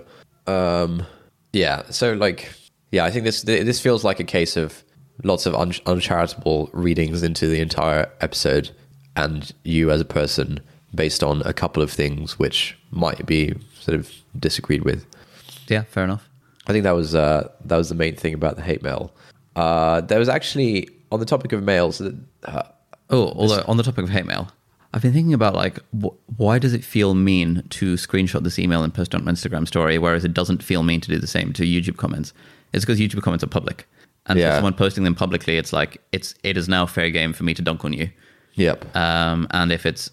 Um, yeah, so like, yeah, I think this this feels like a case of lots of un- uncharitable readings into the entire episode, and you as a person based on a couple of things which might be sort of disagreed with. yeah, fair enough. I think that was uh, that was the main thing about the hate mail. Uh, there was actually on the topic of mails. Uh, Oh, although on the topic of hate mail, I've been thinking about like wh- why does it feel mean to screenshot this email and post it on my Instagram story, whereas it doesn't feel mean to do the same to YouTube comments. It's because YouTube comments are public, and Yeah. for someone posting them publicly, it's like it's it is now fair game for me to dunk on you. yep. Um, and if it's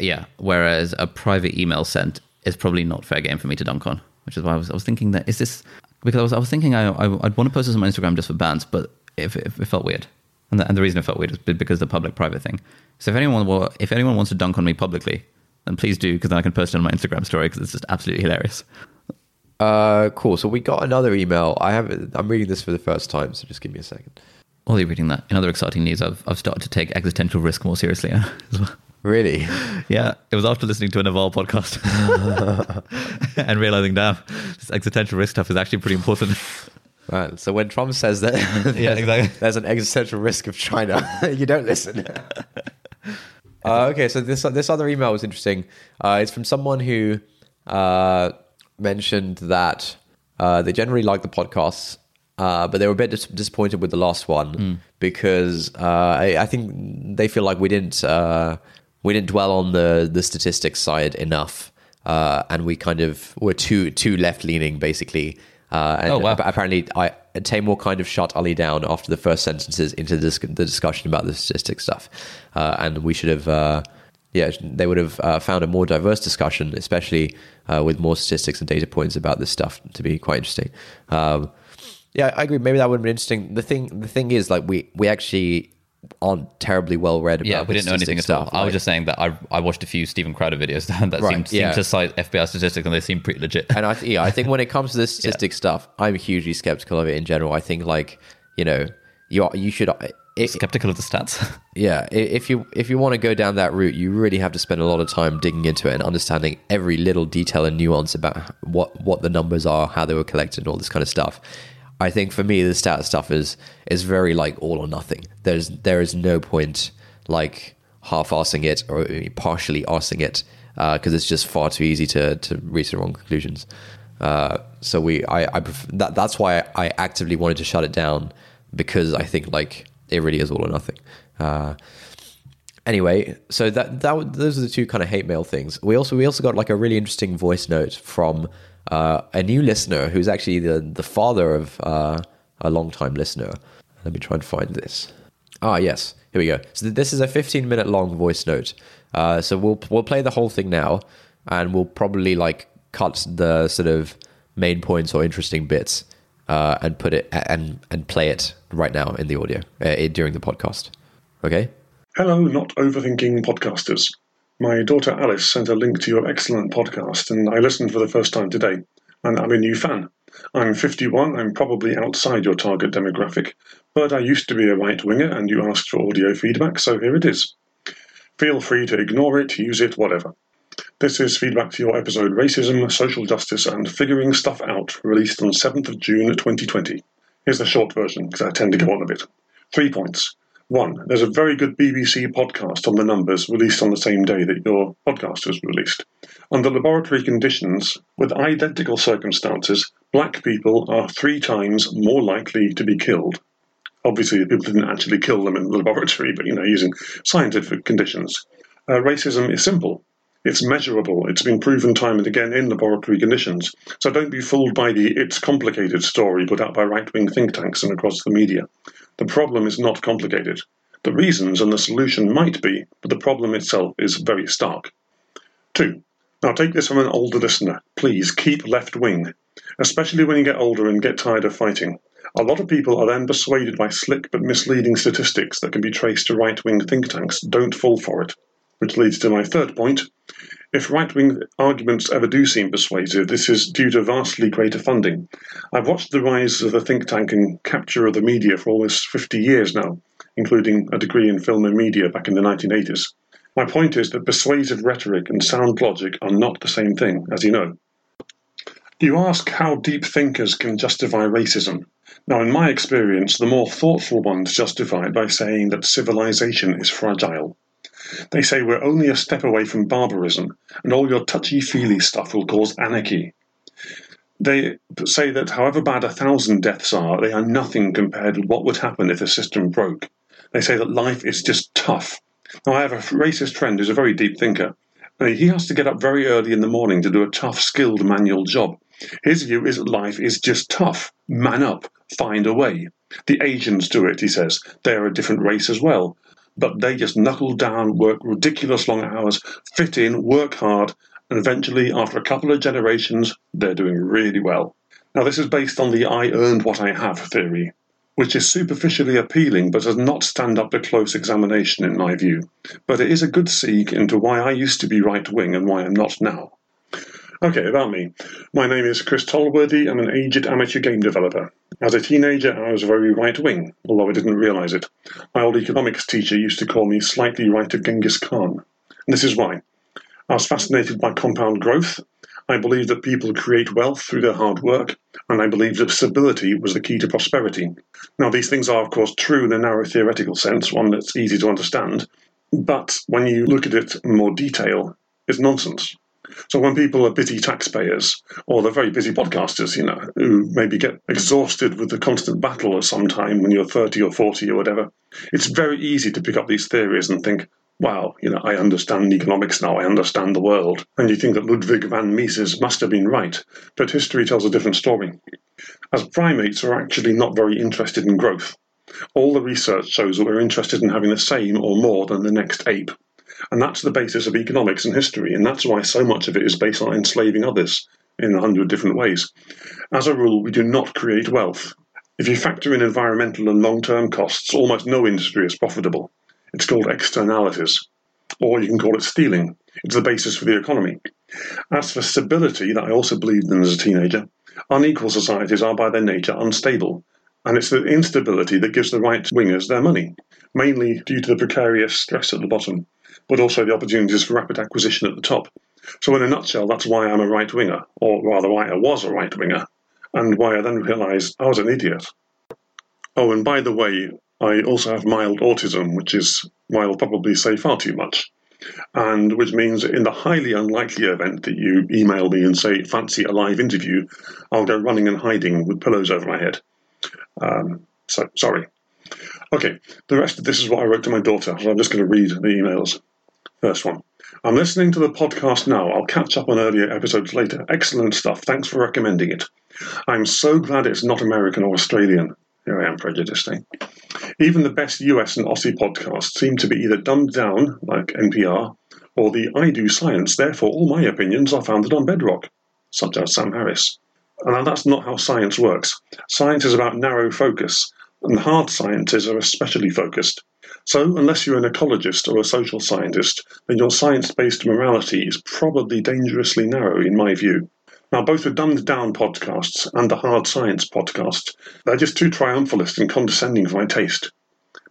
yeah, whereas a private email sent is probably not fair game for me to dunk on, which is why I was I was thinking that is this because I was I was thinking I, I would want to post this on my Instagram just for bans, but if, if it felt weird, and the, and the reason it felt weird is be- because the public private thing. So if anyone wa- if anyone wants to dunk on me publicly, then please do because then I can post it on my Instagram story because it's just absolutely hilarious. Uh, cool. So we got another email. I have. I'm reading this for the first time, so just give me a second. While you're reading that, in other exciting news, I've I've started to take existential risk more seriously as well. Really? Yeah, it was after listening to a Naval podcast and realizing, damn, this existential risk stuff is actually pretty important. Right. So when Trump says that, Yeah, exactly. there's an existential risk of China, you don't listen. uh, okay, so this this other email was interesting. Uh, it's from someone who uh, mentioned that uh, they generally like the podcasts, uh, but they were a bit dis- disappointed with the last one because uh, I, I think they feel like we didn't uh, we didn't dwell on the the statistics side enough, uh, and we kind of were too too left leaning basically. Uh, and Oh, wow. apparently, I Taimur kind of shut Ali down after the first sentences into the, the discussion about the statistics stuff, uh, and we should have, uh, yeah, they would have uh, found a more diverse discussion, especially uh, with more statistics and data points about this stuff to be quite interesting. Um, yeah, I agree. Maybe that would have been interesting. The thing, the thing is, like we we actually aren't terribly well read about. Yeah, we didn't know anything at all. stuff. I was Like- just saying that I I watched a few Steven Crowder videos that Right, seemed, seemed to cite FBI statistics and they seem pretty legit. and I th- yeah, I think when it comes to this statistic stuff, I'm hugely skeptical of it in general. I think like you know you are, you should if, Skeptical of the stats. yeah if you if you want to go down that route, you really have to spend a lot of time digging into it and understanding every little detail and nuance about what what the numbers are, how they were collected, and all this kind of stuff. I think for me, the stat stuff is is very like all or nothing. There's there is no point like half-assing it or partially assing it because it's just far too easy to to reach the wrong conclusions. Uh, so we, I, I pref- that that's why I actively wanted to shut it down because I think like it really is all or nothing. Uh, anyway, so that that those are the two kind of hate mail things. We also we also got like a really interesting voice note from uh, a new listener who's actually the the father of uh, a long time listener. Let me try and find this. Ah, yes, here we go. So this is a 15 minute long voice note. Uh, so we'll we'll play the whole thing now, and we'll probably like cut the sort of main points or interesting bits uh, and put it and and play it right now in the audio uh, during the podcast. Okay. Hello, not overthinking podcasters. My daughter Alice sent a link to your excellent podcast, and I listened for the first time today, and I'm a new fan. I'm 51, I'm probably outside your target demographic, but I used to be a right winger, and you asked for audio feedback, so here it is. Feel free to ignore it, use it, whatever. This is feedback to your episode Racism, Social Justice, and Figuring Stuff Out, released on 7th of June 2020. Here's the short version, because I tend to go on a bit. Three points. One, there's a very good BBC podcast on the numbers released on the same day that your podcast was released. Under laboratory conditions, with identical circumstances, black people are three times more likely to be killed. Obviously, people didn't actually kill them in the laboratory, but you know, using scientific conditions. Uh, racism is simple. It's measurable. It's been proven time and again in laboratory conditions. So don't be fooled by the it's complicated story put out by right wing think tanks and across the media. The problem is not complicated. The reasons and the solution might be, but the problem itself is very stark. 2. Now, take this from an older listener. Please keep left wing, especially when you get older and get tired of fighting. A lot of people are then persuaded by slick but misleading statistics that can be traced to right wing think tanks. Don't fall for it. Which leads to my third point. If right wing arguments ever do seem persuasive, this is due to vastly greater funding. I've watched the rise of the think tank and capture of the media for almost 50 years now, including a degree in film and media back in the 1980s. My point is that persuasive rhetoric and sound logic are not the same thing, as you know. You ask how deep thinkers can justify racism. Now, in my experience, the more thoughtful ones justify it by saying that civilization is fragile. They say we're only a step away from barbarism, and all your touchy feely stuff will cause anarchy. They say that however bad a thousand deaths are, they are nothing compared with what would happen if the system broke. They say that life is just tough. Now, I have a racist friend who's a very deep thinker. He has to get up very early in the morning to do a tough, skilled manual job. His view is that life is just tough. Man up, find a way. The Asians do it, he says. They're a different race as well. But they just knuckle down, work ridiculous long hours, fit in, work hard, and eventually, after a couple of generations, they're doing really well. Now, this is based on the I earned what I have theory, which is superficially appealing but does not stand up to close examination, in my view. But it is a good seek into why I used to be right wing and why I'm not now. Okay, about me. My name is Chris Tolworthy. I'm an aged amateur game developer. As a teenager, I was very right wing, although I didn't realise it. My old economics teacher used to call me slightly right of Genghis Khan. And this is why. I was fascinated by compound growth. I believed that people create wealth through their hard work, and I believed that stability was the key to prosperity. Now, these things are, of course, true in a narrow theoretical sense, one that's easy to understand, but when you look at it in more detail, it's nonsense. So when people are busy taxpayers, or they're very busy podcasters, you know, who maybe get exhausted with the constant battle at some time when you're 30 or 40 or whatever, it's very easy to pick up these theories and think, wow, you know, I understand economics now, I understand the world. And you think that Ludwig von Mises must have been right, but history tells a different story. As primates are actually not very interested in growth. All the research shows that we're interested in having the same or more than the next ape. And that's the basis of economics and history, and that's why so much of it is based on enslaving others in a hundred different ways. As a rule, we do not create wealth. If you factor in environmental and long term costs, almost no industry is profitable. It's called externalities, or you can call it stealing. It's the basis for the economy. As for stability, that I also believed in as a teenager, unequal societies are by their nature unstable, and it's the instability that gives the right wingers their money, mainly due to the precarious stress at the bottom but also the opportunities for rapid acquisition at the top. So, in a nutshell, that's why I'm a right winger, or rather, why I was a right winger, and why I then realised I was an idiot. Oh, and by the way, I also have mild autism, which is why I'll probably say far too much. And which means, in the highly unlikely event that you email me and say, fancy a live interview, I'll go running and hiding with pillows over my head. Um, so, sorry. Okay, the rest of this is what I wrote to my daughter, so I'm just going to read the emails. First one. I'm listening to the podcast now. I'll catch up on earlier episodes later. Excellent stuff. Thanks for recommending it. I'm so glad it's not American or Australian. Here I am prejudiced, eh? Even the best US and Aussie podcasts seem to be either dumbed down, like NPR, or the I do science, therefore all my opinions are founded on bedrock, such as Sam Harris. And that's not how science works. Science is about narrow focus, and hard sciences are especially focused. So, unless you're an ecologist or a social scientist, then your science based morality is probably dangerously narrow, in my view. Now, both the dumbed down podcasts and the hard science podcast, they're just too triumphalist and condescending for my taste.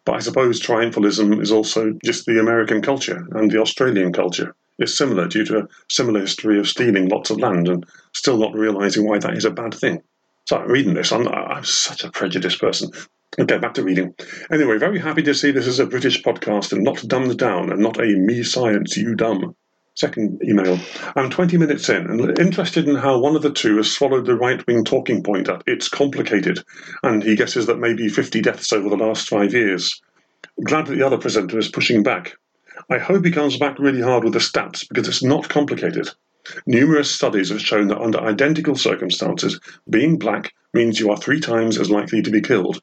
But I suppose triumphalism is also just the American culture and the Australian culture. It's similar due to a similar history of stealing lots of land and still not realizing why that is a bad thing. So I'm reading this. I'm, I'm such a prejudiced person. Okay, back to reading. Anyway, very happy to see this is a British podcast and not dumbed down and not a me science, you dumb. Second email. I'm 20 minutes in and interested in how one of the two has swallowed the right wing talking point at it's complicated, and he guesses that maybe 50 deaths over the last five years. Glad that the other presenter is pushing back. I hope he comes back really hard with the stats because it's not complicated. Numerous studies have shown that under identical circumstances, being black means you are three times as likely to be killed.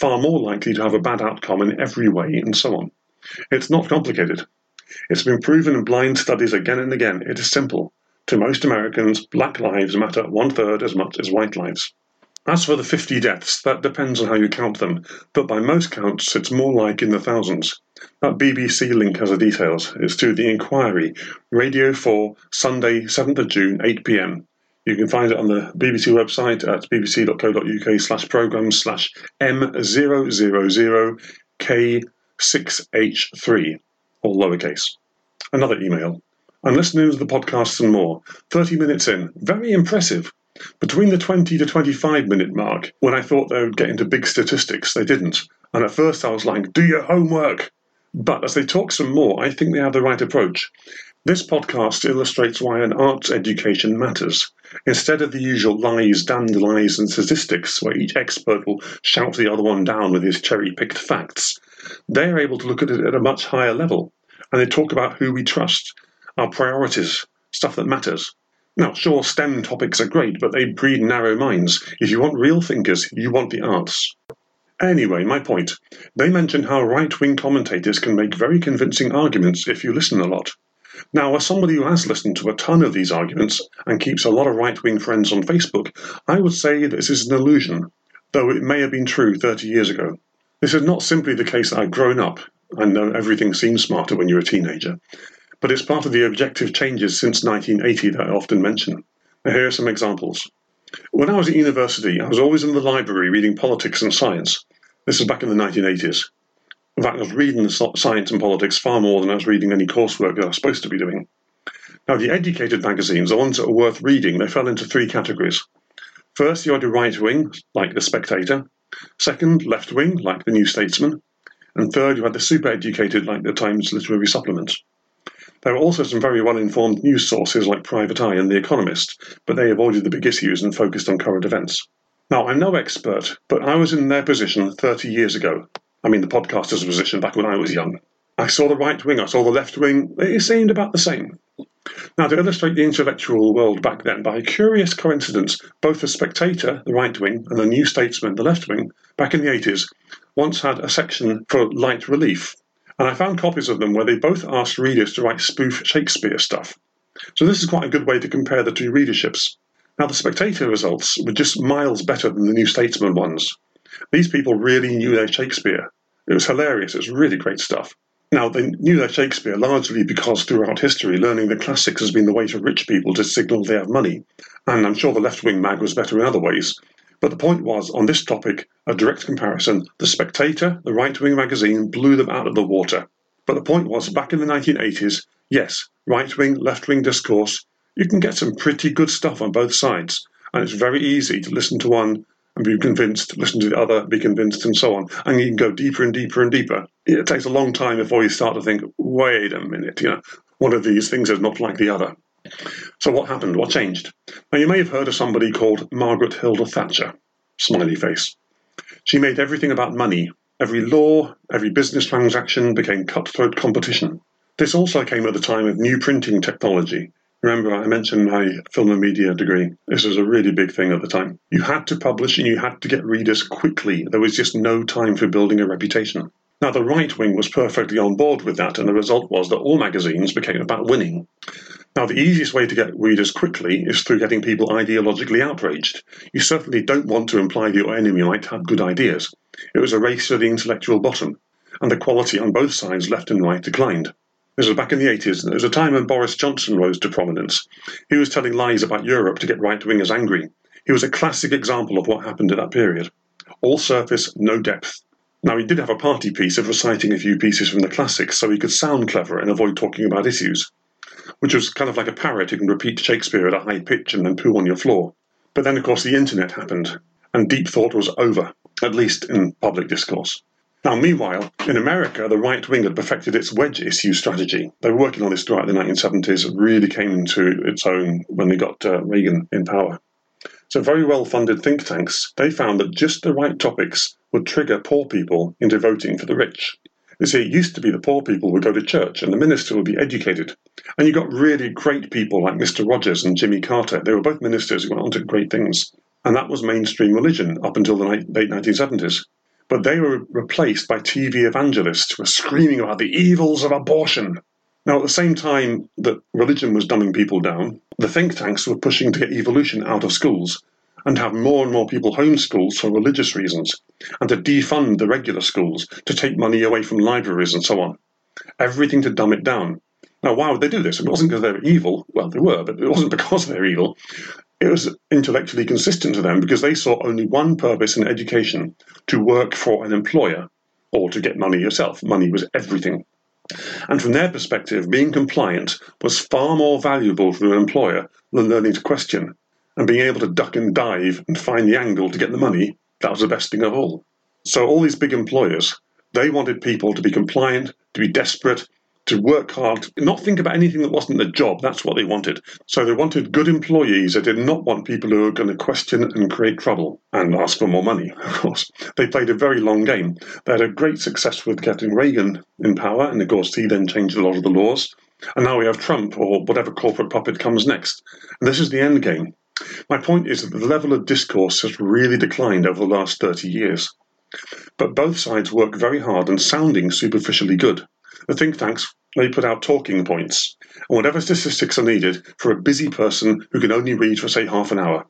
far more likely to have a bad outcome in every way, and so on. It's not complicated. It's been proven in blind studies again and again. It is simple. To most Americans, black lives matter one third as much as white lives. As for the 50 deaths, that depends on how you count them, but by most counts, it's more like in the thousands. That BBC link has the details. It's to the inquiry, Radio 4, Sunday, 7th of June, 8 pm. You can find it on the BBC website at bbc.co.uk slash programmes slash M000K6H3, all lowercase. Another email. I'm listening to the podcasts and more. 30 minutes in. Very impressive. Between the 20 to 25 minute mark, when I thought they would get into big statistics, they didn't. And at first I was like, do your homework! But as they talk some more, I think they have the right approach. This podcast illustrates why an arts education matters. Instead of the usual lies, damned lies, and statistics, where each expert will shout the other one down with his cherry picked facts, they are able to look at it at a much higher level. And they talk about who we trust, our priorities, stuff that matters. Now, sure, STEM topics are great, but they breed narrow minds. If you want real thinkers, you want the arts. Anyway, my point. They mention how right wing commentators can make very convincing arguments if you listen a lot. Now, as somebody who has listened to a ton of these arguments and keeps a lot of right wing friends on Facebook, I would say this is an illusion, though it may have been true 30 years ago. This is not simply the case that I've grown up and know everything seems smarter when you're a teenager but it's part of the objective changes since 1980 that I often mention. Now, here are some examples. When I was at university, I was always in the library reading politics and science. This was back in the 1980s. In fact, I was reading science and politics far more than I was reading any coursework that I was supposed to be doing. Now, the educated magazines, the ones that were worth reading, they fell into three categories. First, you had a right wing, like The Spectator. Second, left wing, like The New Statesman. And third, you had the super educated, like the Times Literary Supplement. There were also some very well informed news sources like Private Eye and The Economist, but they avoided the big issues and focused on current events. Now, I'm no expert, but I was in their position 30 years ago. I mean, the podcaster's position back when I was young. I saw the right wing, I saw the left wing, it seemed about the same. Now, to illustrate the intellectual world back then, by a curious coincidence, both the Spectator, the right wing, and the New Statesman, the left wing, back in the 80s, once had a section for light relief, and I found copies of them where they both asked readers to write spoof Shakespeare stuff. So this is quite a good way to compare the two readerships. Now, the Spectator results were just miles better than the New Statesman ones. These people really knew their Shakespeare. It was hilarious, it was really great stuff. Now, they knew their Shakespeare largely because throughout history, learning the classics has been the way for rich people to signal they have money. And I'm sure the left wing mag was better in other ways, but the point was, on this topic, a direct comparison, The Spectator, the right wing magazine, blew them out of the water. But the point was, back in the 1980s, yes, right wing, left wing discourse, you can get some pretty good stuff on both sides. And it's very easy to listen to one and be convinced, listen to the other, be convinced, and so on. And you can go deeper and deeper and deeper. It takes a long time before you start to think, wait a minute, you know, one of these things is not like the other. So what happened? What changed? Now you may have heard of somebody called Margaret Hilda Thatcher. Smiley face. She made everything about money. Every law, every business transaction became cutthroat competition. This also came at the time of new printing technology. Remember, I mentioned my film and media degree. This was a really big thing at the time. You had to publish and you had to get readers quickly. There was just no time for building a reputation. Now, the right wing was perfectly on board with that, and the result was that all magazines became about winning. Now, the easiest way to get readers quickly is through getting people ideologically outraged. You certainly don't want to imply that your enemy might have good ideas. It was a race to the intellectual bottom, and the quality on both sides, left and right, declined. This was back in the 80s, and it was a time when Boris Johnson rose to prominence. He was telling lies about Europe to get right wingers angry. He was a classic example of what happened at that period. All surface, no depth. Now, he did have a party piece of reciting a few pieces from the classics so he could sound clever and avoid talking about issues, which was kind of like a parrot who can repeat Shakespeare at a high pitch and then poo on your floor. But then, of course, the internet happened, and deep thought was over, at least in public discourse. Now, meanwhile, in America, the right wing had perfected its wedge issue strategy. They were working on this throughout the 1970s. It really came into its own when they got uh, Reagan in power. So, very well funded think tanks, they found that just the right topics would trigger poor people into voting for the rich. You see, it used to be the poor people would go to church and the minister would be educated. And you got really great people like Mr. Rogers and Jimmy Carter. They were both ministers who went on to great things. And that was mainstream religion up until the late 1970s. But they were replaced by TV evangelists who were screaming about the evils of abortion. Now, at the same time that religion was dumbing people down, the think tanks were pushing to get evolution out of schools and have more and more people homeschooled for religious reasons, and to defund the regular schools, to take money away from libraries and so on. Everything to dumb it down. Now, why would they do this? It wasn't because they were evil. Well, they were, but it wasn't because they were evil. It was intellectually consistent to them because they saw only one purpose in education to work for an employer or to get money yourself. Money was everything. And from their perspective, being compliant was far more valuable for an employer than learning to question. And being able to duck and dive and find the angle to get the money, that was the best thing of all. So all these big employers, they wanted people to be compliant, to be desperate, to work hard, not think about anything that wasn't the job. That's what they wanted. So they wanted good employees. They did not want people who were going to question and create trouble and ask for more money, of course. They played a very long game. They had a great success with getting Reagan in power, and of course, he then changed a lot of the laws. And now we have Trump or whatever corporate puppet comes next. And this is the end game. My point is that the level of discourse has really declined over the last 30 years. But both sides work very hard on sounding superficially good. The think tanks, they put out talking points, and whatever statistics are needed for a busy person who can only read for, say, half an hour.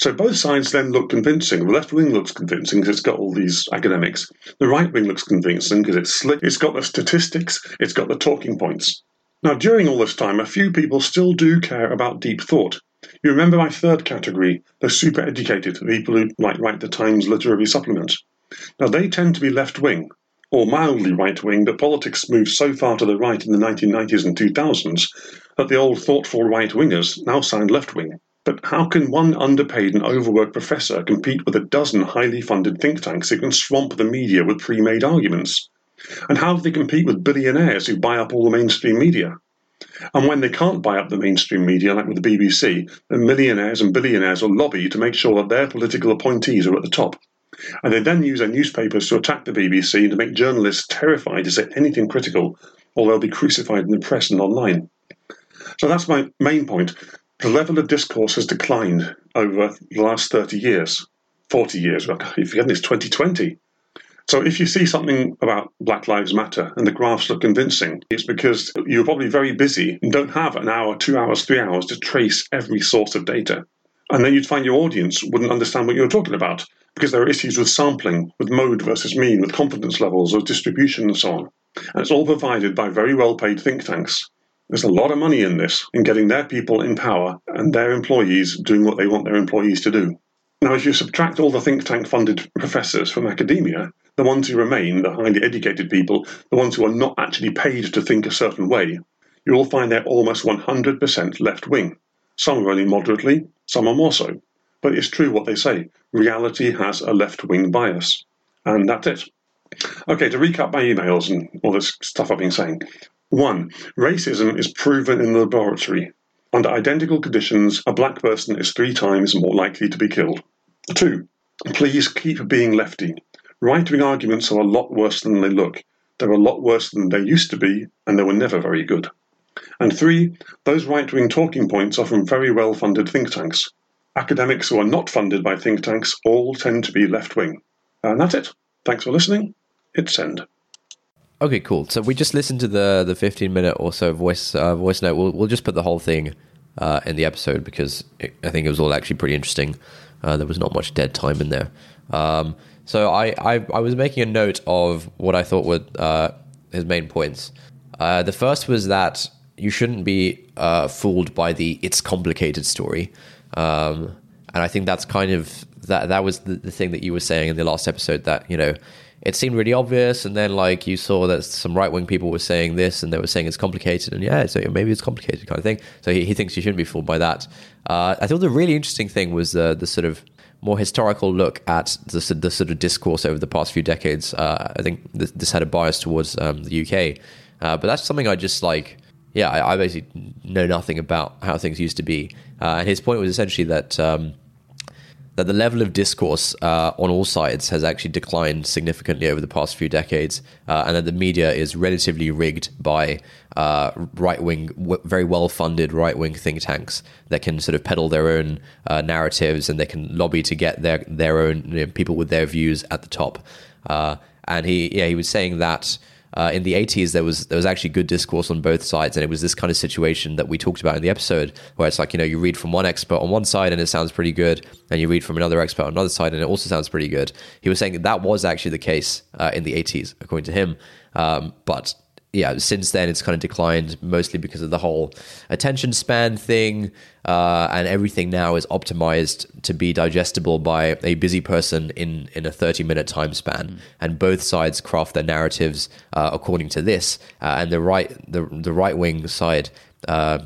So both sides then look convincing. The left wing looks convincing because it's got all these academics. The right wing looks convincing because it's slick, it's got the statistics, it's got the talking points. Now, during all this time, a few people still do care about deep thought. You remember my third category, the super educated, people who like write the Times literary supplement. Now, they tend to be left wing, or mildly right wing, but politics moved so far to the right in the 1990s and 2000s that the old thoughtful right wingers now sound left wing. But how can one underpaid and overworked professor compete with a dozen highly funded think tanks who can swamp the media with pre made arguments? And how do they compete with billionaires who buy up all the mainstream media? And when they can't buy up the mainstream media, like with the BBC, then millionaires and billionaires will lobby to make sure that their political appointees are at the top. And they then use their newspapers to attack the BBC and to make journalists terrified to say anything critical, or they'll be crucified in the press and online. So that's my main point. The level of discourse has declined over the last 30 years, 40 years. If You're forgetting it's 2020. So if you see something about Black Lives Matter and the graphs look convincing, it's because you're probably very busy and don't have an hour, two hours, three hours to trace every source of data. And then you'd find your audience wouldn't understand what you were talking about because there are issues with sampling, with mode versus mean, with confidence levels, with distribution, and so on. And it's all provided by very well paid think tanks. There's a lot of money in this, in getting their people in power and their employees doing what they want their employees to do. Now, if you subtract all the think tank funded professors from academia, the ones who remain, the highly educated people, the ones who are not actually paid to think a certain way, you will find they're almost 100% left wing. Some are only moderately, some are more so. But it's true what they say reality has a left wing bias. And that's it. Okay, to recap my emails and all this stuff I've been saying. One, racism is proven in the laboratory. Under identical conditions, a black person is three times more likely to be killed. Two, please keep being lefty. Right wing arguments are a lot worse than they look. They're a lot worse than they used to be, and they were never very good. And three, those right wing talking points are from very well funded think tanks. Academics who are not funded by think tanks all tend to be left wing. And that's it. Thanks for listening. Hit send. Okay, cool. So we just listened to the the 15 minute or so voice uh, voice note. We'll we'll just put the whole thing uh, in the episode because it, I think it was all actually pretty interesting. Uh, there was not much dead time in there. Um, so I, I I was making a note of what I thought were uh, his main points. Uh, the first was that you shouldn't be uh, fooled by the "it's complicated" story. Um, and I think that's kind of that that was the, the thing that you were saying in the last episode that you know it seemed really obvious. And then like you saw that some right wing people were saying this and they were saying it's complicated. And yeah so maybe it's complicated kind of thing. So he, he thinks you shouldn't be fooled by that. Uh, i thought the really interesting thing was uh, the sort of more historical look at the, the sort of discourse over the past few decades. Uh, i think this, this, had a bias towards um, the uk uh, but that's something i just like yeah I, I, basically know nothing about how things used to be uh, and his point was essentially that um, that the level of discourse uh, on all sides has actually declined significantly over the past few decades, uh, and that the media is relatively rigged by uh, right wing, w- very well funded right wing think tanks that can sort of peddle their own uh, narratives and they can lobby to get their their own you know, people with their views at the top. Uh, and he, yeah, he was saying that uh, in the 80s there was there was actually good discourse on both sides, and it was this kind of situation that we talked about in the episode, where it's like you know you read from one expert on one side and it sounds pretty good, and you read from another expert on another side and it also sounds pretty good. He was saying that, that was actually the case uh, in the 80s, according to him, um, but yeah, since then it's kind of declined mostly because of the whole attention span thing, uh, and everything now is optimized to be digestible by a busy person in in a thirty minute time span. Mm. And both sides craft their narratives uh, according to this, uh, and the right the the right wing side. Uh,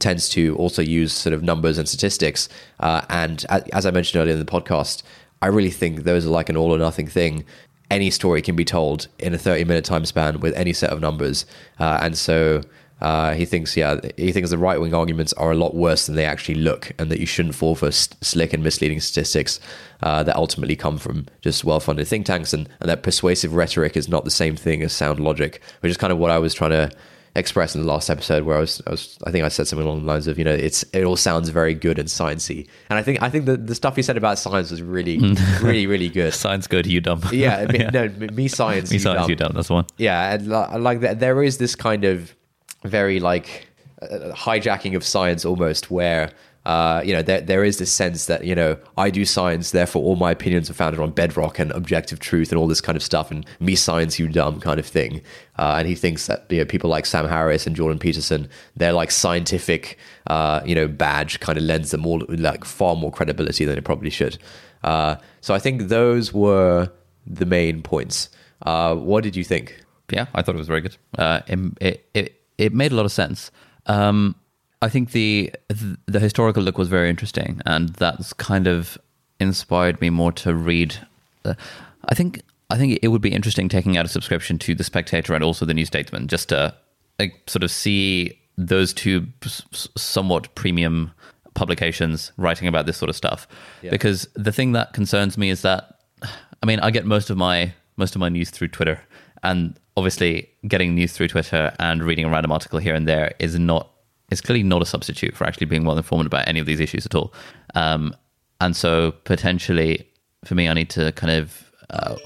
tends to also use sort of numbers and statistics, uh, and as I mentioned earlier in the podcast, I really think those are like an all or nothing thing any story can be told in a 30 minute time span with any set of numbers. Uh, and so uh, he thinks, yeah, he thinks the right wing arguments are a lot worse than they actually look, and that you shouldn't fall for slick and misleading statistics uh, that ultimately come from just well funded think tanks, and, and that persuasive rhetoric is not the same thing as sound logic, which is kind of what I was trying to expressed in the last episode where I was, I was, I think I said something along the lines of, you know, it's, it all sounds very good and sciencey. And I think, I think the, the stuff he said about science was really, really, really good. science good, you dumb. Yeah, me, yeah. no, me science, me you science, dumb. you dumb. That's one. Yeah, and like that, there is this kind of very like uh, hijacking of science almost where uh, you know, there, there is this sense that, you know, I do science, therefore all my opinions are founded on bedrock and objective truth and all this kind of stuff, and me science, you dumb kind of thing. Uh, and he thinks that, you know, people like Sam Harris and Jordan Peterson, their like scientific, uh, you know, badge kind of lends them more, like far more credibility than it probably should. Uh, so I think those were the main points. Uh, what did you think? Yeah, I thought it was very good. It, it, it made a lot of sense. Um, I think the the historical look was very interesting, and that's kind of inspired me more to read. Uh, I think I think it would be interesting taking out a subscription to the Spectator and also the New Statesman, just to like, sort of see those two somewhat premium publications writing about this sort of stuff. Yeah. Because the thing that concerns me is that, I mean, I get most of my most of my news through Twitter, and obviously getting news through Twitter and reading a random article here and there is not is clearly not a substitute for actually being well informed about any of these issues at all. Um, and so potentially for me, I need to kind of uh,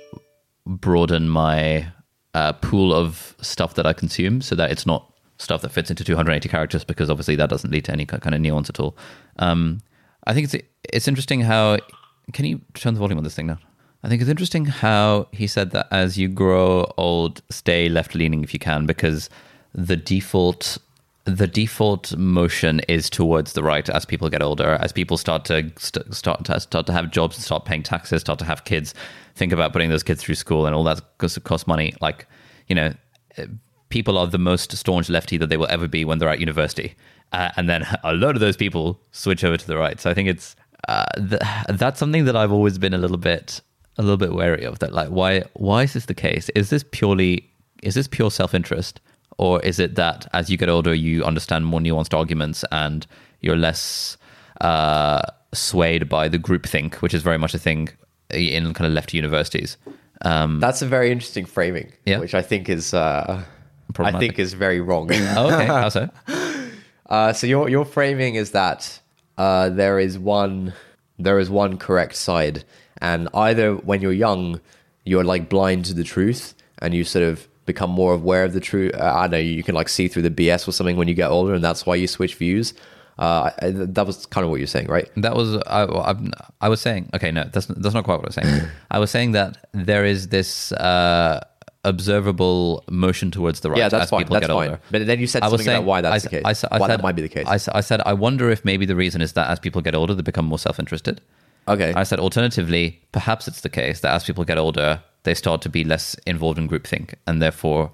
broaden my uh, pool of stuff that I consume so that it's not stuff that fits into 280 characters because obviously that doesn't lead to any kind of nuance at all. Um, I think it's it's interesting how can you turn the volume on this thing now? I think it's interesting how he said that as you grow old, stay left leaning if you can because the default the default motion is towards the right as people get older, as people start to st- start to start to have jobs and start paying taxes, start to have kids, think about putting those kids through school and all that costs money. Like, you know, people are the most staunch lefty that they will ever be when they're at university, uh, and then a lot of those people switch over to the right. So I think it's uh, th- that's something that I've always been a little bit a little bit wary of. That like, why why is this the case? Is this purely is this pure self interest? Or is it that as you get older, you understand more nuanced arguments and you're less uh, swayed by the groupthink, which is very much a thing in kind of left universities? Um, That's a very interesting framing, yeah. which I think is uh, I think is very wrong. oh, okay, how so? Uh, so your your framing is that uh, there is one there is one correct side, and either when you're young, you're like blind to the truth, and you sort of become more aware of the truth. Uh, I know you can like see through the BS or something when you get older, and that's why you switch views. Uh, that was kind of what you're saying, right? That was I, I, I, was saying. Okay, no, that's that's not quite what I was saying. I was saying that there is this uh, observable motion towards the right. Yeah, that's fine. That's fine. Older. But then you said something saying, about why that's I, the case. I, I, why said, that might be the case. I, said I wonder if maybe the reason is that as people get older, they become more self-interested. Okay. I said alternatively, perhaps it's the case that as people get older, they start to be less involved in groupthink and therefore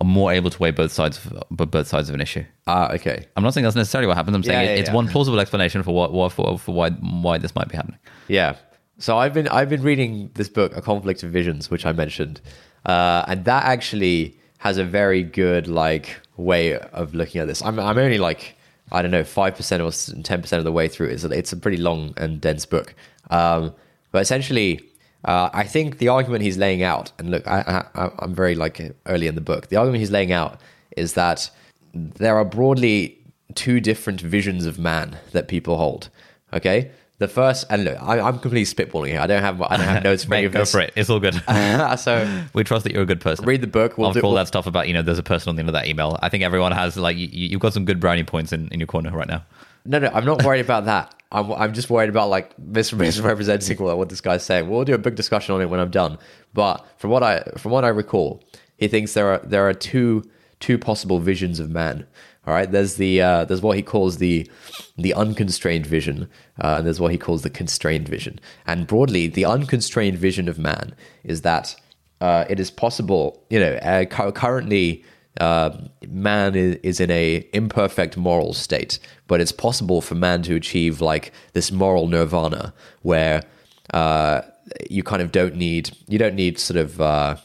are more able to weigh both sides of both sides of an issue. Ah, okay. I'm not saying that's necessarily what happens. I'm saying yeah, yeah, it's yeah. one plausible explanation for what, for, for why why this might be happening. Yeah. So I've been I've been reading this book, A Conflict of Visions, which I mentioned, uh, and that actually has a very good like way of looking at this. I'm I'm only like I don't know five percent or ten percent of the way through. It's a, it's a pretty long and dense book, um, but essentially uh, I think the argument he's laying out, and look, I, am very like early in the book. The argument he's laying out is that there are broadly two different visions of man that people hold. Okay, The first, and look, I, I'm completely spitballing here. I don't have I don't have notes for any of go this. for it. It's all good. so we trust that you're a good person. read the book. We'll After do, all we'll- that stuff about you know, there's a person on the end of that email. I think everyone has like you, you've got some good brownie points in, in your corner right now. No, no, I'm not worried about that. I'm, I'm just worried about like mis- misrepresenting what, this guy's saying. We'll do a big discussion on it when I'm done. But from what I from what I recall, he thinks there are there are two two possible visions of man. All right, there's the uh, there's what he calls the the unconstrained vision, uh, and there's what he calls the constrained vision. And broadly, the unconstrained vision of man is that uh, it is possible. You know, uh, cu- currently uh, man is, is in a imperfect moral state, but it's possible for man to achieve like this moral nirvana where uh, you kind of don't need you don't need sort of uh,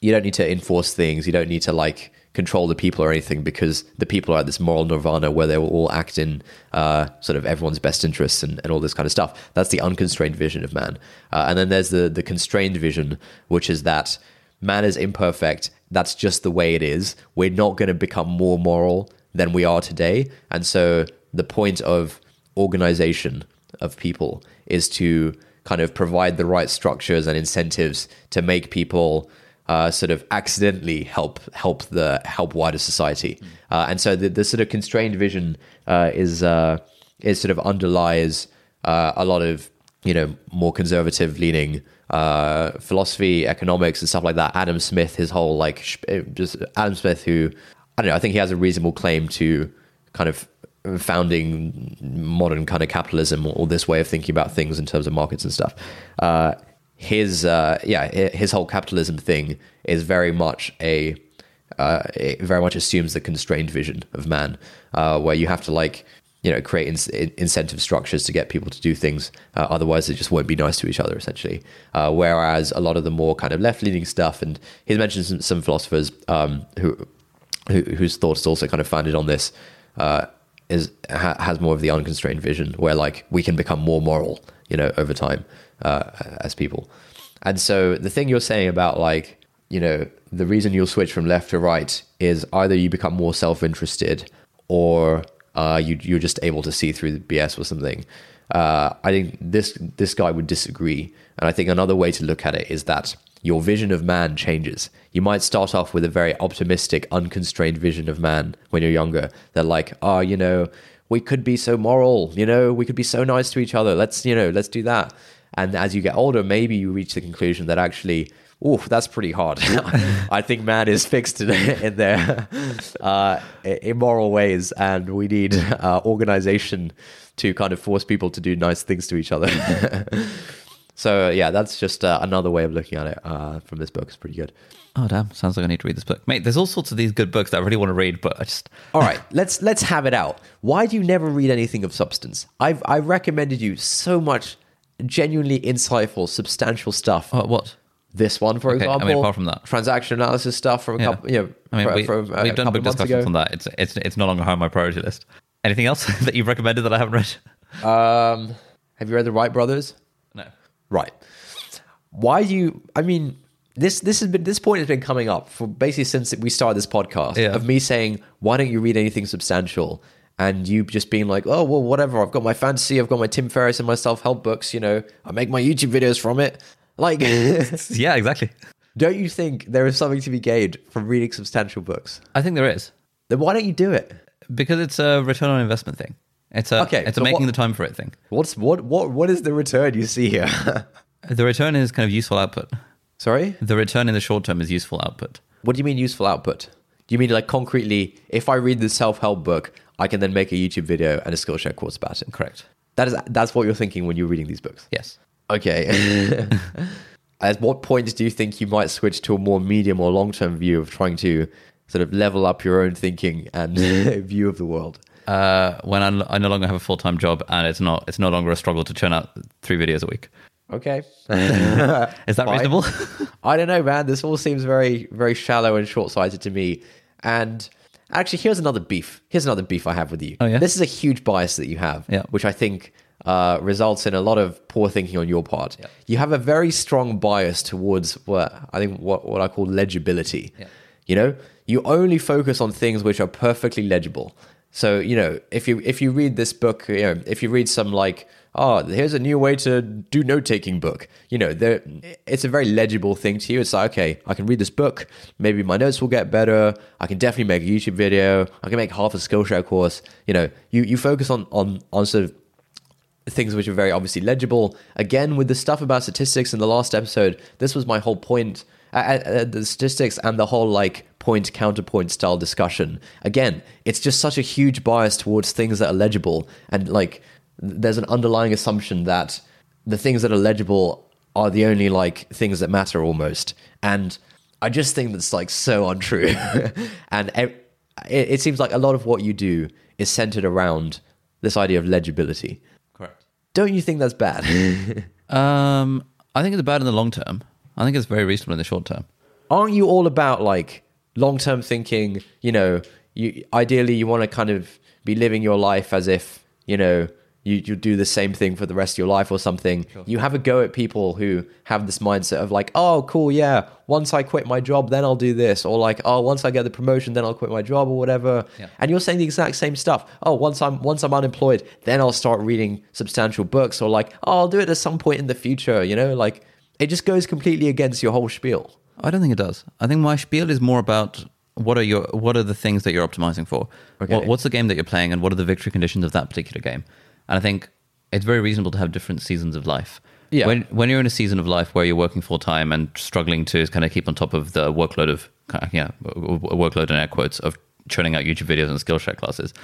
you don't need to enforce things, you don't need to like control the people or anything because the people are at this moral nirvana where they will all act in uh, sort of everyone's best interests and, and all this kind of stuff. That's the unconstrained vision of man. Uh, and then there's the the constrained vision, which is that man is imperfect. That's just the way it is. We're not going to become more moral than we are today. And so the point of organization of people is to kind of provide the right structures and incentives to make people uh, sort of accidentally help help the help wider society. Uh, and so the, the sort of constrained vision uh, is uh, is sort of underlies uh, a lot of you know more conservative leaning uh, philosophy, economics, and stuff like that. Adam Smith, his whole like eh, just Adam Smith, who I don't know, I think he has a reasonable claim to kind of founding modern kind of capitalism or this way of thinking about things in terms of markets and stuff. Uh, his uh, yeah, his whole capitalism thing is very much a uh, very much assumes the constrained vision of man, uh, where you have to like you know create in- in- incentive structures to get people to do things. Uh, otherwise, they just won't be nice to each other, essentially. Uh, whereas a lot of the more kind of left leaning stuff, and he's mentioned some, some philosophers um, who, who whose thoughts also kind of founded on this. Uh, is ha, has more of the unconstrained vision where like we can become more moral you know over time uh, as people and so the thing you're saying about like you know the reason you'll switch from left to right is either you become more self-interested or uh, you, you're just able to see through the bs or something uh, i think this this guy would disagree and i think another way to look at it is that your vision of man changes. You might start off with a very optimistic, unconstrained vision of man when you're younger. They're like, oh, you know, we could be so moral, you know, we could be so nice to each other. Let's, you know, let's do that. And as you get older, maybe you reach the conclusion that actually, ooh, that's pretty hard. I think man is fixed in, in their uh, immoral ways, and we need uh, organization to kind of force people to do nice things to each other. So yeah, that's just uh, another way of looking at it uh, from this book. It's pretty good. Oh damn! Sounds like I need to read this book, mate. There's all sorts of these good books that I really want to read, but I just All right, let's let's have it out. Why do you never read anything of substance? I've I've recommended you so much genuinely insightful, substantial stuff. oh, what? This one, for Okay, I mean, example, apart from that. transaction analysis stuff from a Yeah. couple, you know, I mean, we, from, uh, we've a done big discussions ago. on that. It's it's it's no longer high on my priority list. Anything else that you've recommended that I haven't read? Um, have you read the Wright Brothers? No. Right. Why do you? I mean, this this has been this point has been coming up for basically since we started this podcast Yeah. of me saying, why don't you read anything substantial? And you just being like, oh well, whatever. I've got my fantasy, I've got my Tim Ferriss and my self help books. You know, I make my YouTube videos from it. Like, Yeah, exactly. don't you think there is something to be gained from reading substantial books? I think there is Then why don't you do it? because it's a return on investment thing. It's a Okay, It's a making what- the time for it thing. What's what what what is the return you see here? The return is kind of useful output. Sorry, The return in the short term is useful output. what do you mean useful output? Do you mean like concretely? If I read the self help book, I can then make a YouTube video and a Skillshare course about it. Correct. That is that's what you're thinking when you're reading these books. Yes. Okay. At what point do you think you might switch to a more medium or long term view of trying to sort of level up your own thinking and view of the world? Uh, when I, I no longer have a full time job and it's not it's no longer a struggle to churn out three videos a week. Okay. Is that reasonable? I don't know, man. This all seems very, very shallow and short sighted to me. And actually, here's another beef. Here's another beef I have with you. Oh, yeah? This is a huge bias that you have, Yeah. which I think uh, results in a lot of poor thinking on your part. Yeah. You have a very strong bias towards what I think what, what I call legibility. Yeah. You know, you only focus on things which are perfectly legible. So you know, if you if you read this book, you know, if you read some like, oh, here's a new way to do note taking book. You know, there it's a very legible thing to you. It's like, okay, I can read this book. Maybe my notes will get better. I can definitely make a YouTube video. I can make half a Skillshare course. You know, you you focus on on on sort of things which are very obviously legible. Again, with the stuff about statistics in the last episode, this was my whole point. Uh, uh, the statistics and the whole like point counterpoint style discussion. Again, it's just such a huge bias towards things that are legible, and like there's an underlying assumption that the things that are legible are the only like things that matter almost. And I just think that's like so untrue. and it, it seems like a lot of what you do is centered around this idea of legibility. Don't you think that's bad? Um, I think it's bad in the long term. I think it's very reasonable in the short term. Aren't you all about like long term thinking? You know, you ideally you want to kind of be living your life as if you know you you do the same thing for the rest of your life or something. You have a go at people who have this mindset of like, oh, cool, yeah. Once I quit my job, then I'll do this, or like, oh, once I get the promotion, then I'll quit my job or whatever. Yeah. And you're saying the exact same stuff. Oh, once I'm once I'm unemployed, then I'll start reading substantial books, or like, oh, I'll do it at some point in the future. You know, like it just goes completely against your whole spiel. I don't think it does. I think my spiel is more about what are your what are the things that you're optimizing for. Okay. What, what's the game that you're playing, and what are the victory conditions of that particular game? And I think it's very reasonable to have different seasons of life. Yeah. When when you're in a season of life where you're working full time and struggling to kind of keep on top of the workload of yeah workload in air quotes of churning out YouTube videos and Skillshare classes,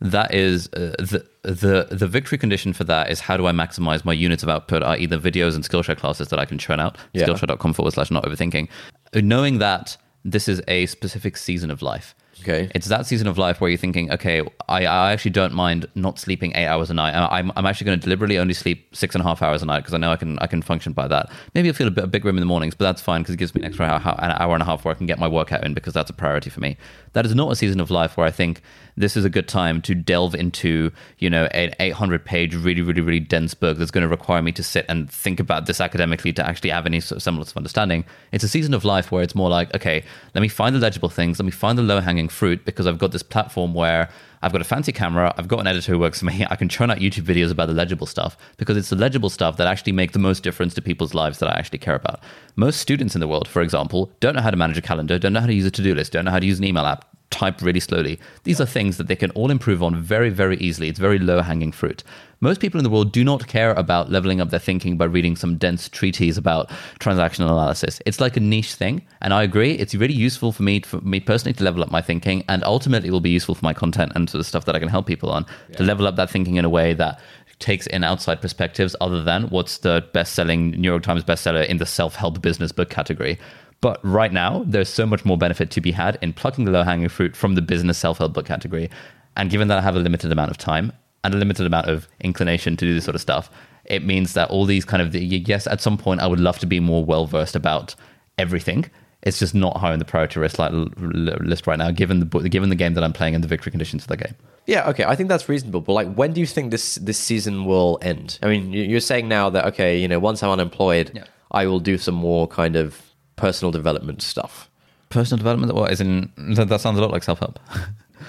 that is uh, the the the victory condition for that is how do I maximize my units of output, i.e. the videos and Skillshare classes that I can churn out. Yeah. Skillshare.com forward slash not overthinking. Knowing that this is a specific season of life. Okay. It's that season of life where you're thinking, okay, I, I actually don't mind not sleeping eight hours a night. I'm, I'm actually going to deliberately only sleep six and a half hours a night because I know I can I can function by that. Maybe I'll feel a bit of a big rim in the mornings, but that's fine because it gives me an extra hour, an hour and a half where I can get my workout in because that's a priority for me. That is not a season of life where I think this is a good time to delve into, you know, an 800 page, really, really, really dense book that's going to require me to sit and think about this academically to actually have any sort of semblance of understanding. It's a season of life where it's more like, okay, let me find the legible things, let me find the low hanging fruit because I've got this platform where I've got a fancy camera, I've got an editor who works for me, I can churn out YouTube videos about the legible stuff because it's the legible stuff that actually make the most difference to people's lives that I actually care about. Most students in the world, for example, don't know how to manage a calendar, don't know how to use a to do list, don't know how to use an email app, type really slowly. These are things that they can all improve on very, very easily. It's very low hanging fruit. Most people in the world do not care about leveling up their thinking by reading some dense treatise about transactional analysis. It's like a niche thing, and I agree. It's really useful for me, for me personally, to level up my thinking, and ultimately, it will be useful for my content and to the stuff that I can help people on to level up that thinking in a way that takes in outside perspectives other than what's the best-selling New York Times bestseller in the self-help business book category. But right now, there's so much more benefit to be had in plucking the low-hanging fruit from the business self-help book category. And given that I have a limited amount of time and a limited amount of inclination to do this sort of stuff, it means that all these kind of the, yes, at some point I would love to be more well versed about everything. It's just not high on the priority list, like, list right now, given the given the game that I'm playing and the victory conditions of the game. Yeah, okay, I think that's reasonable. But like, when do you think this this season will end? I mean, you- you're saying now that okay, you know, once I'm unemployed, Yeah. I will do some more kind of personal development stuff. Personal development, what is in that, that sounds a lot like self help.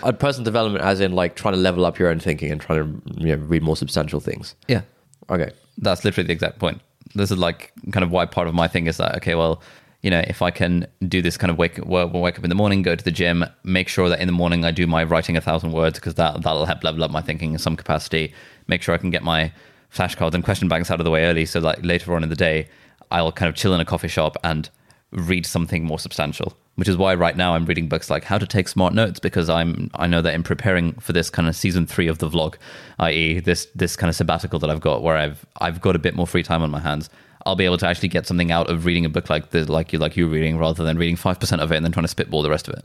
Uh, personal development, as in like trying to level up your own thinking and trying to you know, read more substantial things. yeah, Okay. that's literally the exact point. This is like kind of why part of my thing is that okay, well, you know, if I can do this kind of wake well, wake up in the morning, go to the gym, make sure that in the morning I do my writing a thousand words because that that'll help level up my thinking in some capacity. Make sure I can get my flashcards and question banks out of the way early, so like later on in the day, I'll kind of chill in a coffee shop and read something more substantial. Which is why right now I'm reading books like How to Take Smart Notes because I'm I know that in preparing for this kind of season three of the vlog, i.e. this this kind of sabbatical that I've got where I've I've got a bit more free time on my hands. I'll be able to actually get something out of reading a book like the like you like you reading rather than reading five percent of it and then trying to spitball the rest of it.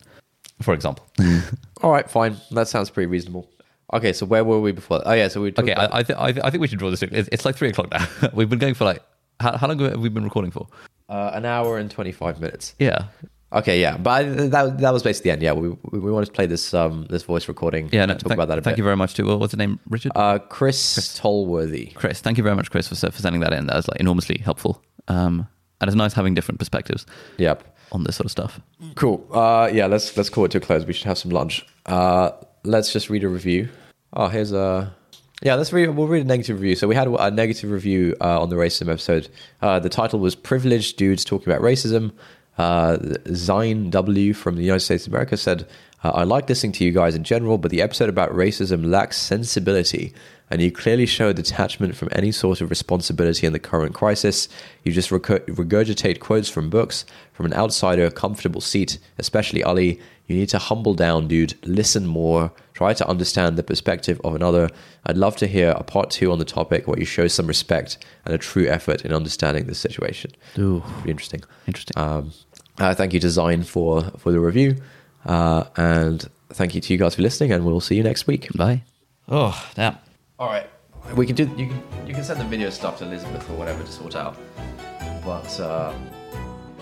For example. All right, fine. That sounds pretty reasonable. Okay, so where were we before? Oh yeah, so we okay, I I, th- I, th- I think we should draw this. It's, it's like three o'clock now. We've been going for like how, how long have we been recording for? Uh, an hour and twenty five minutes. Yeah, Okay, yeah, but I, that that was basically the end. Yeah, we we, wanted to play this um this voice recording. yeah. No, and talk thank, about that a bit. thank you very much to well, what's the name? Richard. Uh, Chris, Tolworthy. Chris, thank you very much, Chris, for for sending that in. That was like enormously helpful. Um, and it's nice having different perspectives Yep. on this sort of stuff. Cool. Uh, yeah, let's let's call it to a close. We should have some lunch. Uh, let's just read a review. Oh, here's a. Yeah, let's read. We'll read a negative review. So we had a negative review uh, on the racism episode. Uh, the title was "Privileged Dudes Talking About Racism." Uh, W from the United States of America said, uh, "I like listening to you guys in general, but the episode about racism lacks sensibility, and you clearly show detachment from any sort of responsibility in the current crisis. You just regurgitate quotes from books from an outsider, comfortable seat, especially Ali. You need to humble down, dude. Listen more." Try to understand the perspective of another. I'd love to hear a part two on the topic where you show some respect and a true effort in understanding the situation. Ooh, be interesting. Interesting. Um, uh, thank you Design, for for the review, uh, and thank you to you guys for listening. And we'll see you next week. Bye. Oh, damn. All right, we can do. You can you can send the video stuff to Elizabeth or whatever to sort out. But. Uh,